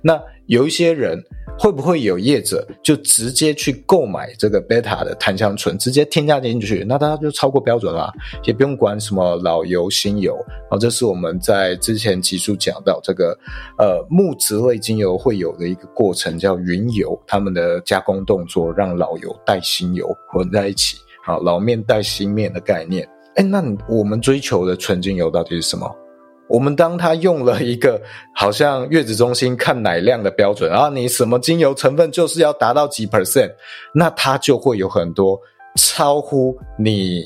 A: 那有一些人。会不会有业者就直接去购买这个贝塔的檀香醇，直接添加进去，那它就超过标准了，也不用管什么老油新油。然后这是我们在之前集数讲到这个呃木质类精油会有的一个过程，叫云油，他们的加工动作让老油带新油混在一起，好，老面带新面的概念。哎，那我们追求的纯精油到底是什么？我们当他用了一个好像月子中心看奶量的标准，然后你什么精油成分就是要达到几 percent，那它就会有很多超乎你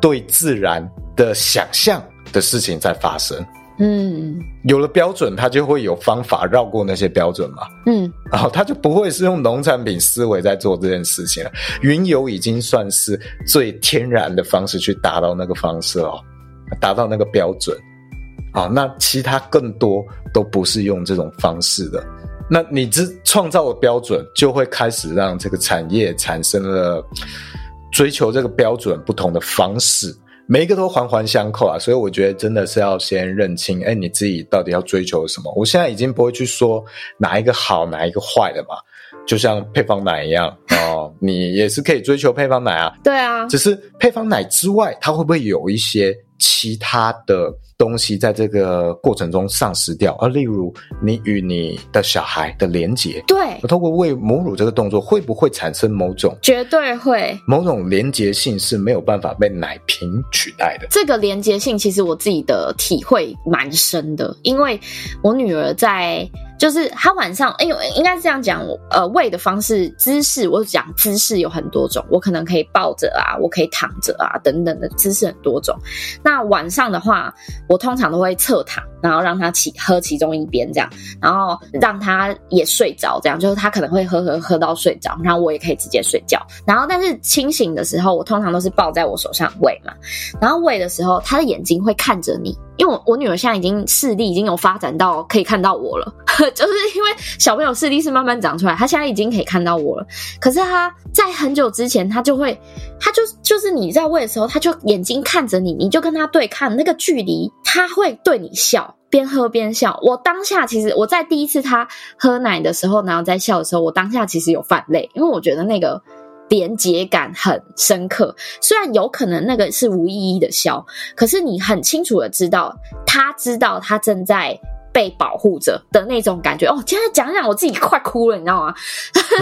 A: 对自然的想象的事情在发生。
B: 嗯，
A: 有了标准，它就会有方法绕过那些标准嘛。
B: 嗯，
A: 然后它就不会是用农产品思维在做这件事情了。云油已经算是最天然的方式去达到那个方式哦，达到那个标准。好，那其他更多都不是用这种方式的。那你这创造的标准，就会开始让这个产业产生了追求这个标准不同的方式，每一个都环环相扣啊。所以我觉得真的是要先认清，哎，你自己到底要追求什么？我现在已经不会去说哪一个好，哪一个坏了嘛。就像配方奶一样哦，你也是可以追求配方奶啊。
B: 对啊，
A: 只是配方奶之外，它会不会有一些其他的？东西在这个过程中丧失掉，而例如你与你的小孩的连接，
B: 对，
A: 透过喂母乳这个动作，会不会产生某种？
B: 绝对会，
A: 某种连接性是没有办法被奶瓶取代的。
B: 这个连接性，其实我自己的体会蛮深的，因为我女儿在。就是他晚上，哎呦，应该是这样讲，呃，喂的方式、姿势，我讲姿势有很多种，我可能可以抱着啊，我可以躺着啊，等等的姿势很多种。那晚上的话，我通常都会侧躺，然后让他起喝其中一边这样，然后让他也睡着，这样就是他可能会喝喝喝到睡着，然后我也可以直接睡觉。然后但是清醒的时候，我通常都是抱在我手上喂嘛，然后喂的时候，他的眼睛会看着你。因为我我女儿现在已经视力已经有发展到可以看到我了，就是因为小朋友视力是慢慢长出来，她现在已经可以看到我了。可是她在很久之前，她就会，她就就是你在喂的时候，她就眼睛看着你，你就跟她对看那个距离，她会对你笑。边喝边笑。我当下其实我在第一次她喝奶的时候，然后在笑的时候，我当下其实有泛泪，因为我觉得那个连接感很深刻。虽然有可能那个是无意义的笑，可是你很清楚的知道，他知道他正在。被保护着的那种感觉哦，现在讲讲我自己快哭了，你知道吗？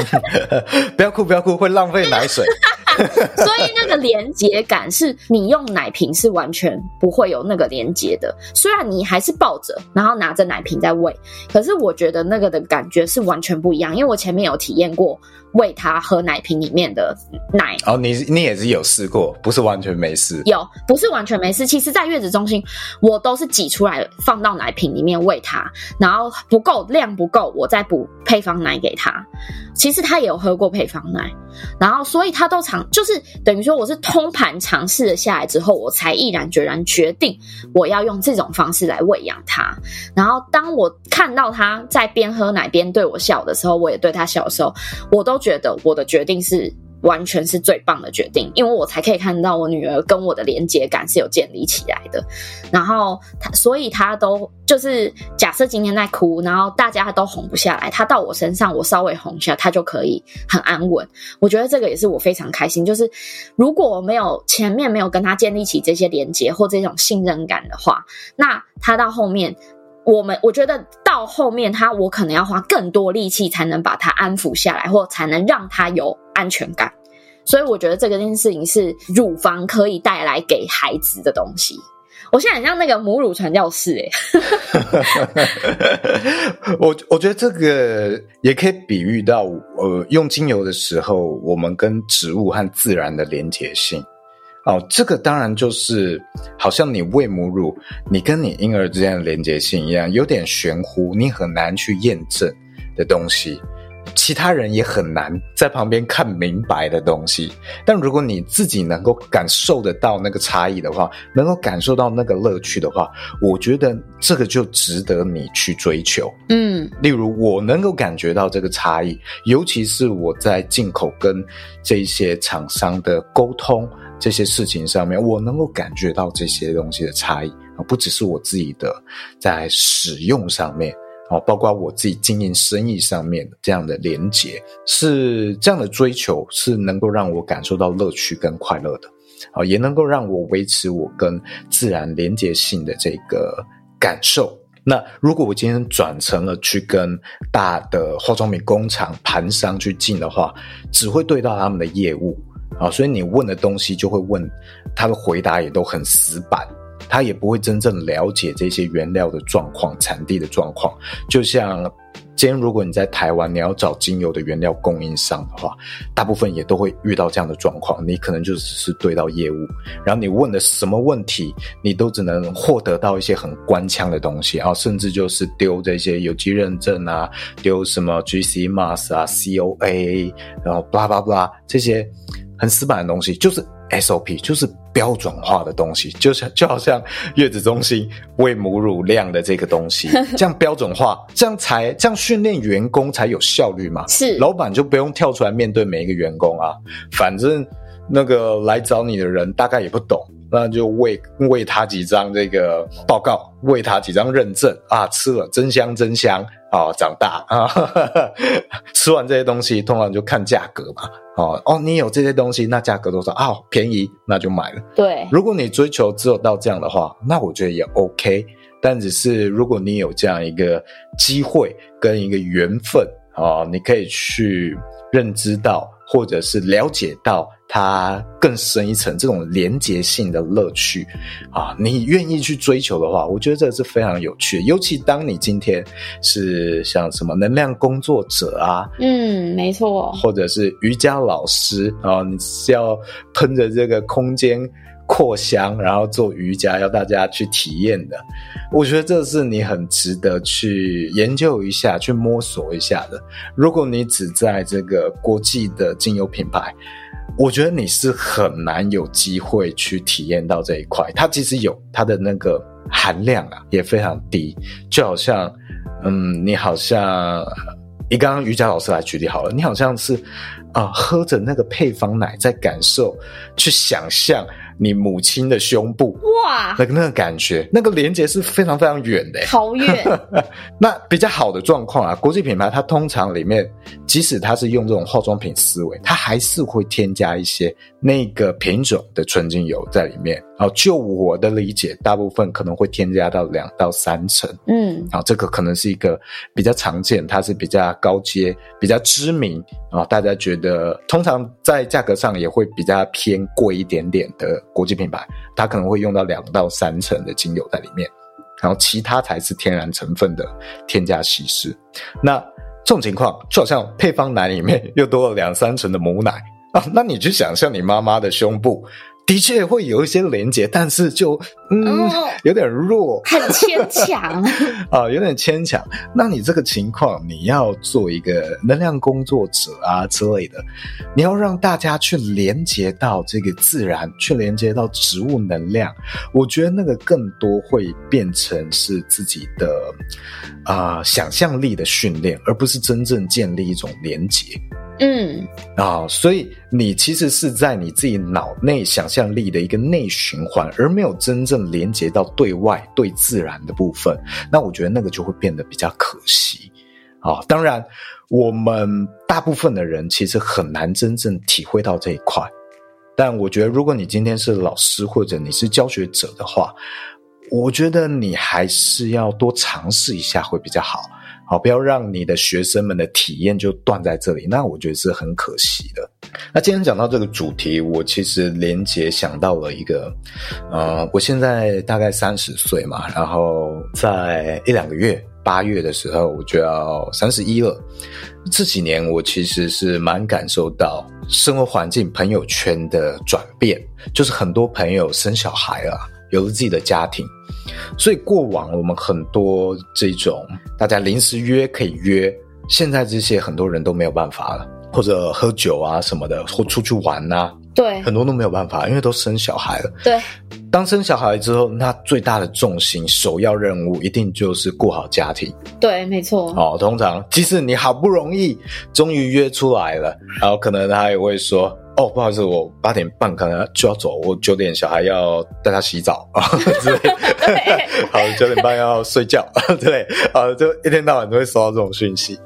A: 不要哭，不要哭，会浪费奶水。
B: 所以那个连接感是你用奶瓶是完全不会有那个连接的。虽然你还是抱着，然后拿着奶瓶在喂，可是我觉得那个的感觉是完全不一样。因为我前面有体验过喂他喝奶瓶里面的奶。
A: 哦，你你也是有试过，不是完全没事。
B: 有，不是完全没事。其实，在月子中心，我都是挤出来放到奶瓶里面喂他，然后不够量不够，我再补配方奶给他。其实他也有喝过配方奶，然后所以他都尝，就是等于说我是通盘尝试了下来之后，我才毅然决然决定我要用这种方式来喂养它。然后当我看到它在边喝奶边对我笑的时候，我也对它笑的时候，我都觉得我的决定是。完全是最棒的决定，因为我才可以看到我女儿跟我的连接感是有建立起来的。然后她，所以她都就是假设今天在哭，然后大家都哄不下来，她到我身上，我稍微哄一下，她就可以很安稳。我觉得这个也是我非常开心。就是如果我没有前面没有跟她建立起这些连接或这种信任感的话，那她到后面。我们我觉得到后面他，我可能要花更多力气才能把他安抚下来，或才能让他有安全感。所以我觉得这个件事情是乳房可以带来给孩子的东西。我现在很像那个母乳传教士哎。
A: 我我觉得这个也可以比喻到，呃，用精油的时候，我们跟植物和自然的连结性。哦，这个当然就是好像你喂母乳，你跟你婴儿之间的连接性一样，有点玄乎，你很难去验证的东西，其他人也很难在旁边看明白的东西。但如果你自己能够感受得到那个差异的话，能够感受到那个乐趣的话，我觉得这个就值得你去追求。
B: 嗯，
A: 例如我能够感觉到这个差异，尤其是我在进口跟这些厂商的沟通。这些事情上面，我能够感觉到这些东西的差异啊，不只是我自己的在使用上面啊，包括我自己经营生意上面这样的连结，是这样的追求，是能够让我感受到乐趣跟快乐的啊，也能够让我维持我跟自然连结性的这个感受。那如果我今天转成了去跟大的化妆品工厂盘商去进的话，只会对到他们的业务。啊，所以你问的东西就会问，他的回答也都很死板，他也不会真正了解这些原料的状况、产地的状况。就像今天如果你在台湾，你要找精油的原料供应商的话，大部分也都会遇到这样的状况。你可能就只是对到业务，然后你问的什么问题，你都只能获得到一些很官腔的东西啊，甚至就是丢这些有机认证啊，丢什么 GC m a s 啊、COA，然后 blah blah blah 这些。很死板的东西，就是 SOP，就是标准化的东西，就像就好像月子中心喂母乳量的这个东西，这样标准化，这样才这样训练员工才有效率嘛。
B: 是，
A: 老板就不用跳出来面对每一个员工啊，反正那个来找你的人大概也不懂。那就喂喂他几张这个报告，喂他几张认证啊，吃了真香真香啊，长大啊，吃完这些东西，通常就看价格嘛，哦哦，你有这些东西，那价格多少啊？便宜，那就买了。
B: 对，
A: 如果你追求只有到这样的话，那我觉得也 OK，但只是如果你有这样一个机会跟一个缘分啊，你可以去认知到。或者是了解到它更深一层这种连结性的乐趣啊，你愿意去追求的话，我觉得这是非常有趣的。尤其当你今天是像什么能量工作者啊，
B: 嗯，没错，
A: 或者是瑜伽老师啊，你是要喷着这个空间。扩香，然后做瑜伽，要大家去体验的。我觉得这是你很值得去研究一下、去摸索一下的。如果你只在这个国际的精油品牌，我觉得你是很难有机会去体验到这一块。它其实有它的那个含量啊，也非常低。就好像，嗯，你好像以刚刚瑜伽老师来举例好了，你好像是啊、喝着那个配方奶，在感受、去想象。你母亲的胸部，
B: 哇，
A: 那个那个感觉，那个连接是非常非常远的，
B: 好远。
A: 那比较好的状况啊，国际品牌它通常里面，即使它是用这种化妆品思维，它还是会添加一些那个品种的纯精油在里面。然后就我的理解，大部分可能会添加到两到三成。嗯，啊这个可能是一个比较常见，它是比较高阶、比较知名啊，大家觉得通常在价格上也会比较偏贵一点点的国际品牌，它可能会用到两到三成的精油在里面，然后其他才是天然成分的添加稀释。那这种情况就好像配方奶里面 又多了两三成的母奶啊，那你去想象你妈妈的胸部。的确会有一些连接，但是就嗯、哦、有点弱，
B: 很牵强
A: 啊，有点牵强。那你这个情况，你要做一个能量工作者啊之类的，你要让大家去连接到这个自然，去连接到植物能量。我觉得那个更多会变成是自己的啊、呃、想象力的训练，而不是真正建立一种连结。
B: 嗯
A: 啊，所以你其实是在你自己脑内想象力的一个内循环，而没有真正连接到对外对自然的部分。那我觉得那个就会变得比较可惜啊。当然，我们大部分的人其实很难真正体会到这一块。但我觉得，如果你今天是老师或者你是教学者的话，我觉得你还是要多尝试一下会比较好。好，不要让你的学生们的体验就断在这里，那我觉得是很可惜的。那今天讲到这个主题，我其实连结想到了一个，呃，我现在大概三十岁嘛，然后在一两个月，八月的时候我就要三十一了。这几年我其实是蛮感受到生活环境、朋友圈的转变，就是很多朋友生小孩了，有了自己的家庭。所以过往我们很多这种大家临时约可以约，现在这些很多人都没有办法了，或者喝酒啊什么的，或出去玩啊，
B: 对，
A: 很多都没有办法，因为都生小孩了。
B: 对，
A: 当生小孩之后，那最大的重心、首要任务一定就是顾好家庭。
B: 对，没错。
A: 哦，通常即使你好不容易终于约出来了，然后可能他也会说。哦，不好意思，我八点半可能就要走，我九点小孩要带他洗澡啊 之类的。好，九点半要睡觉，对，啊，就一天到晚都会收到这种讯息，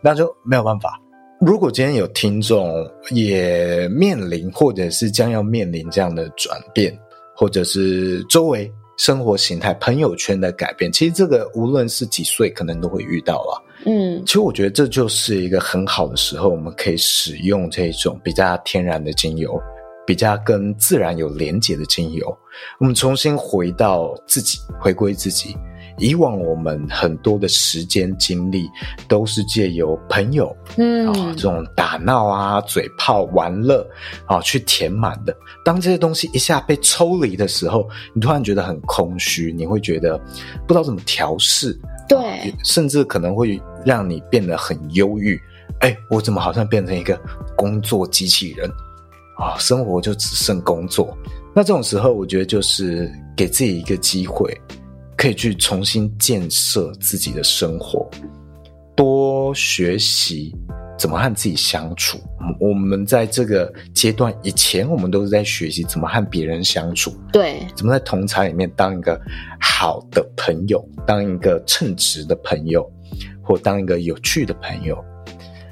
A: 那就没有办法。如果今天有听众也面临或者是将要面临这样的转变，或者是周围生活形态、朋友圈的改变，其实这个无论是几岁，可能都会遇到了。
B: 嗯，
A: 其实我觉得这就是一个很好的时候，我们可以使用这种比较天然的精油，比较跟自然有连结的精油，我们重新回到自己，回归自己。以往我们很多的时间精力都是借由朋友，嗯，啊，这种打闹啊、嘴炮、玩乐啊去填满的。当这些东西一下被抽离的时候，你突然觉得很空虚，你会觉得不知道怎么调试。
B: 对，
A: 甚至可能会让你变得很忧郁。哎，我怎么好像变成一个工作机器人啊？生活就只剩工作。那这种时候，我觉得就是给自己一个机会，可以去重新建设自己的生活，多学习。怎么和自己相处？我们在这个阶段以前，我们都是在学习怎么和别人相处。
B: 对，
A: 怎么在同侪里面当一个好的朋友，当一个称职的朋友，或当一个有趣的朋友。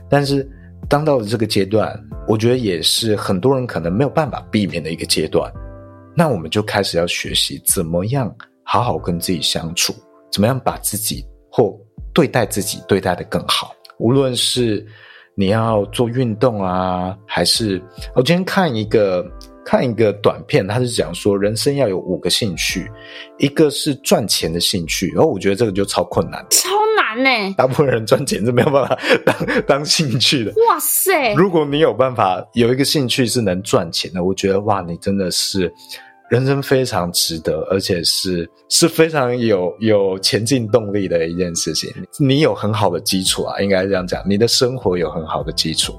A: 但是，当到了这个阶段，我觉得也是很多人可能没有办法避免的一个阶段。那我们就开始要学习怎么样好好跟自己相处，怎么样把自己或对待自己对待得更好，无论是。你要做运动啊，还是我今天看一个看一个短片，他是讲说人生要有五个兴趣，一个是赚钱的兴趣，然后我觉得这个就超困
B: 难，难呢。
A: 大部分人赚钱是没有办法 当当兴趣的。
B: 哇塞！
A: 如果你有办法有一个兴趣是能赚钱的，我觉得哇，你真的是。人生非常值得，而且是是非常有有前进动力的一件事情。你有很好的基础啊，应该这样讲，你的生活有很好的基础。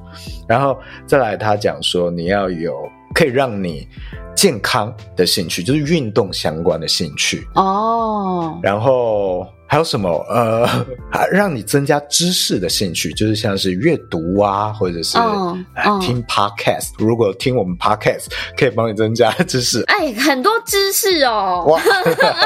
A: 然后再来，他讲说你要有可以让你健康的兴趣，就是运动相关的兴趣
B: 哦。
A: 然后。还有什么？呃，还让你增加知识的兴趣，就是像是阅读啊，或者是、oh, oh. 听 podcast。如果听我们 podcast，可以帮你增加知识。
B: 哎，很多知识哦。哇，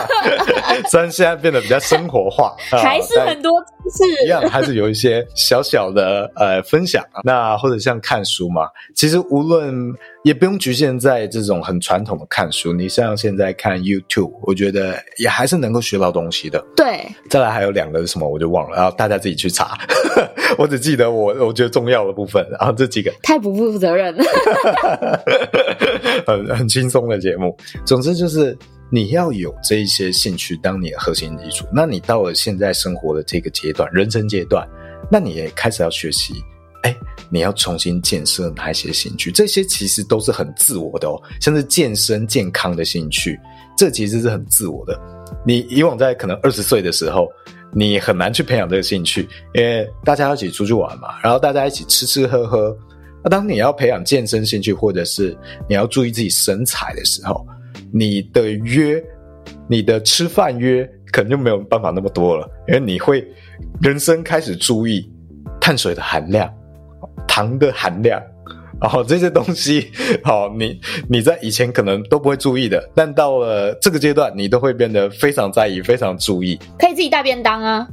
A: 虽然现在变得比较生活化，
B: 还是很多知识
A: 一样，还是有一些小小的呃分享。那或者像看书嘛，其实无论。也不用局限在这种很传统的看书，你像现在看 YouTube，我觉得也还是能够学到东西的。
B: 对，
A: 再来还有两个是什么，我就忘了，然后大家自己去查。我只记得我我觉得重要的部分，然后这几个
B: 太不负责任了，
A: 很很轻松的节目。总之就是你要有这一些兴趣当你的核心基础，那你到了现在生活的这个阶段，人生阶段，那你也开始要学习。哎，你要重新建设哪一些兴趣？这些其实都是很自我的哦，像是健身健康的兴趣，这其实是很自我的。你以往在可能二十岁的时候，你很难去培养这个兴趣，因为大家一起出去玩嘛，然后大家一起吃吃喝喝。那当你要培养健身兴趣，或者是你要注意自己身材的时候，你的约，你的吃饭约，可能就没有办法那么多了，因为你会人生开始注意碳水的含量。糖的含量，然后这些东西，好，你你在以前可能都不会注意的，但到了这个阶段，你都会变得非常在意，非常注意。
B: 可以自己带便当啊，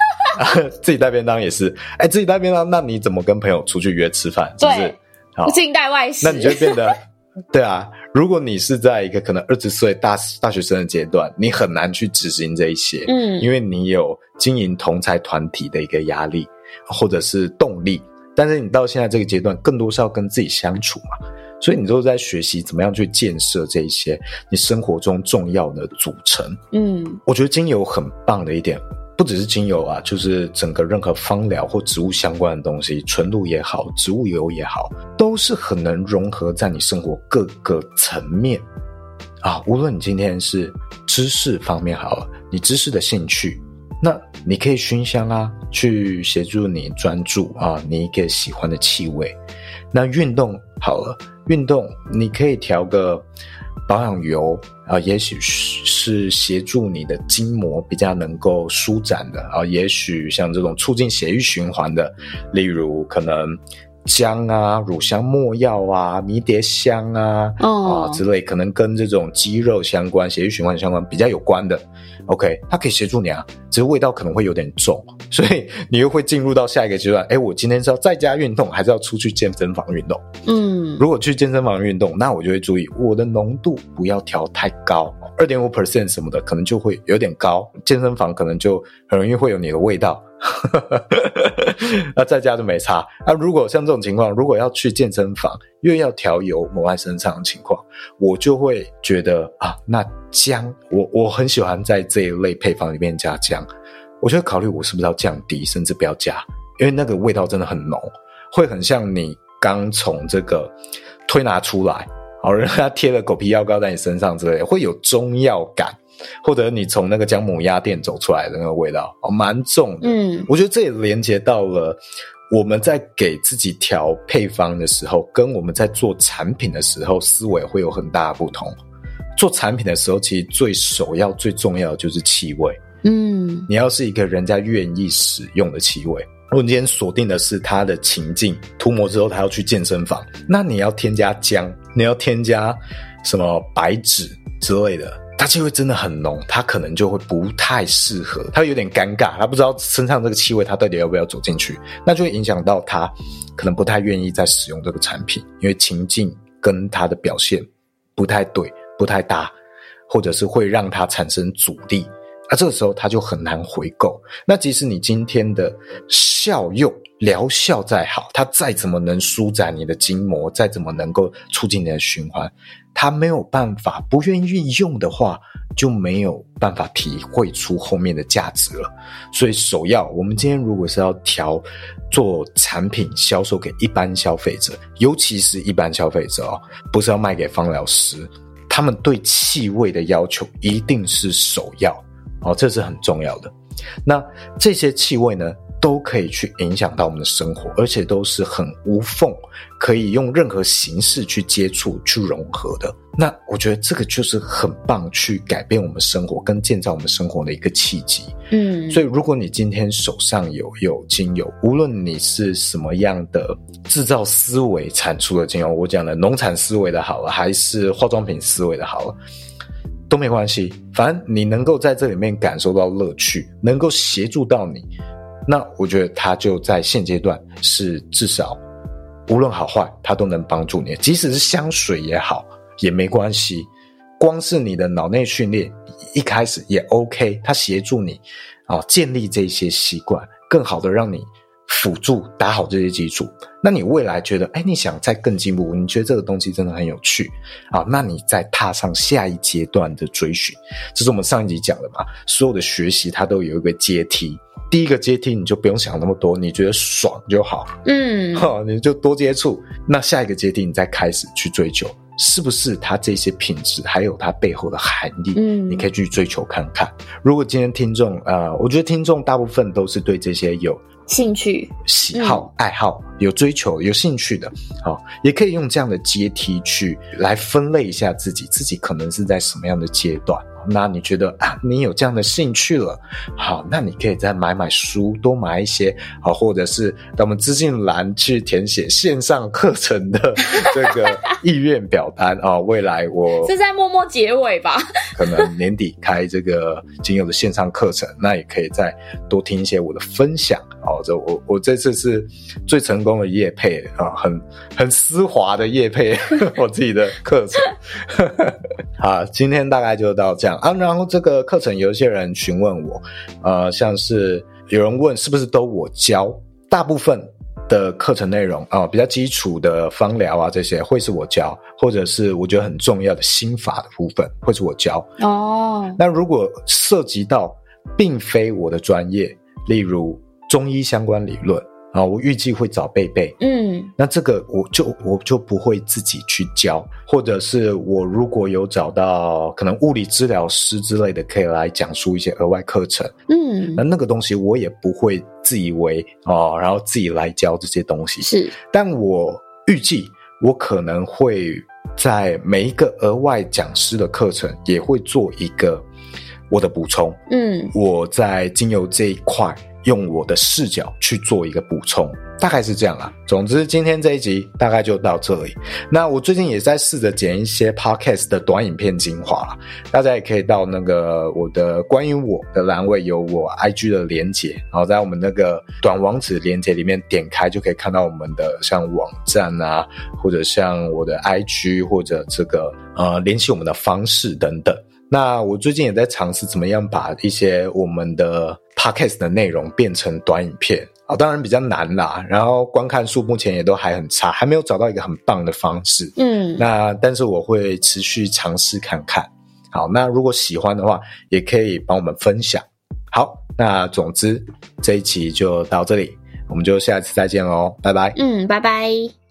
A: 自己带便当也是，哎，自己带便当，那你怎么跟朋友出去约吃饭？是不是？
B: 对，好，自己带外食，
A: 那你就会变得，对啊。如果你是在一个可能二十岁大大学生的阶段，你很难去执行这一些，嗯，因为你有经营同财团体的一个压力，或者是动力。但是你到现在这个阶段，更多是要跟自己相处嘛，所以你都在学习怎么样去建设这一些你生活中重要的组成。嗯，我觉得精油很棒的一点，不只是精油啊，就是整个任何芳疗或植物相关的东西，纯露也好，植物油也好，都是很能融合在你生活各个层面啊。无论你今天是知识方面好了，你知识的兴趣。那你可以熏香啊，去协助你专注啊，你一个喜欢的气味。那运动好了，运动你可以调个保养油啊，也许是协助你的筋膜比较能够舒展的啊，也许像这种促进血液循环的，例如可能。姜啊，乳香没药啊，迷迭香啊，oh. 啊之类，可能跟这种肌肉相关、血液循环相关比较有关的，OK，它可以协助你啊，只是味道可能会有点重，所以你又会进入到下一个阶段。哎，我今天是要在家运动，还是要出去健身房运动？嗯，如果去健身房运动，那我就会注意我的浓度不要调太高，二点五 percent 什么的，可能就会有点高。健身房可能就很容易会有你的味道。那在家就没差。那如果像这种情况，如果要去健身房又要调油抹在身上的情况，我就会觉得啊，那姜，我我很喜欢在这一类配方里面加姜。我就会考虑我是不是要降低，甚至不要加，因为那个味道真的很浓，会很像你刚从这个推拿出来，好，人家贴了狗皮药膏在你身上之类的，会有中药感。或者你从那个姜母鸭店走出来的那个味道哦，蛮重的。嗯，我觉得这也连接到了我们在给自己调配方的时候，跟我们在做产品的时候思维会有很大的不同。做产品的时候，其实最首要、最重要的就是气味。嗯，你要是一个人家愿意使用的气味。如果你今天锁定的是他的情境，涂抹之后他要去健身房，那你要添加姜，你要添加什么白芷之类的。它气味真的很浓，他可能就会不太适合，他有点尴尬，他不知道身上这个气味他到底要不要走进去，那就会影响到他可能不太愿意再使用这个产品，因为情境跟他的表现不太对，不太搭，或者是会让他产生阻力，啊，这个时候他就很难回购。那即使你今天的效用疗效再好，它再怎么能舒展你的筋膜，再怎么能够促进你的循环。它没有办法，不愿意运用的话，就没有办法体会出后面的价值了。所以，首要，我们今天如果是要调做产品销售给一般消费者，尤其是一般消费者哦，不是要卖给芳疗师，他们对气味的要求一定是首要哦，这是很重要的。那这些气味呢，都可以去影响到我们的生活，而且都是很无缝，可以用任何形式去接触、去融合的。那我觉得这个就是很棒，去改变我们生活跟建造我们生活的一个契机。
B: 嗯，
A: 所以如果你今天手上有有精油，无论你是什么样的制造思维产出的精油，我讲的农产思维的好了，还是化妆品思维的好了，都没关系。反正你能够在这里面感受到乐趣，能够协助到你，那我觉得它就在现阶段是至少无论好坏，它都能帮助你。即使是香水也好。也没关系，光是你的脑内训练一开始也 OK，它协助你啊建立这些习惯，更好的让你辅助打好这些基础。那你未来觉得，哎，你想再更进步，你觉得这个东西真的很有趣啊，那你再踏上下一阶段的追寻。这是我们上一集讲的嘛，所有的学习它都有一个阶梯，第一个阶梯你就不用想那么多，你觉得爽就好，
B: 嗯，
A: 哈，你就多接触。那下一个阶梯你再开始去追求。是不是它这些品质，还有它背后的含义？嗯，你可以去追求看看。如果今天听众，呃，我觉得听众大部分都是对这些有
B: 兴趣、
A: 喜好、爱好、有追求、有兴趣的，好，也可以用这样的阶梯去来分类一下自己，自己可能是在什么样的阶段。那你觉得啊，你有这样的兴趣了，好，那你可以再买买书，多买一些，好，或者是到我们资讯栏去填写线上课程的 这个意愿表单啊。未来我
B: 是在默默结尾吧？
A: 可能年底开这个仅有的线上课程，那也可以再多听一些我的分享。哦，这我我这次是最成功的业配啊，很很丝滑的业配 我自己的课程。好，今天大概就到这样啊。然后这个课程有一些人询问我，呃，像是有人问是不是都我教，大部分的课程内容啊，呃，比较基础的方疗啊这些会是我教，或者是我觉得很重要的心法的部分会是我教。哦，那如果涉及到并非我的专业，例如。中医相关理论啊，我预计会找贝贝。嗯，那这个我就我就不会自己去教，或者是我如果有找到可能物理治疗师之类的，可以来讲述一些额外课程。嗯，那那个东西我也不会自以为哦，然后自己来教这些东西。是，但我预计我可能会在每一个额外讲师的课程也会做一个我的补充。嗯，我在精油这一块。用我的视角去做一个补充，大概是这样啦。总之，今天这一集大概就到这里。那我最近也在试着剪一些 podcast 的短影片精华啦，大家也可以到那个我的关于我的栏位有我 IG 的连结，然后在我们那个短网址连结里面点开就可以看到我们的像网站啊，或者像我的 IG 或者这个呃联系我们的方式等等。那我最近也在尝试怎么样把一些我们的 podcast 的内容变成短影片啊，当然比较难啦。然后观看数目前也都还很差，还没有找到一个很棒的方式。嗯，那但是我会持续尝试看看。好，那如果喜欢的话，也可以帮我们分享。好，那总之这一期就到这里，我们就下次再见喽，拜拜。
B: 嗯，拜拜。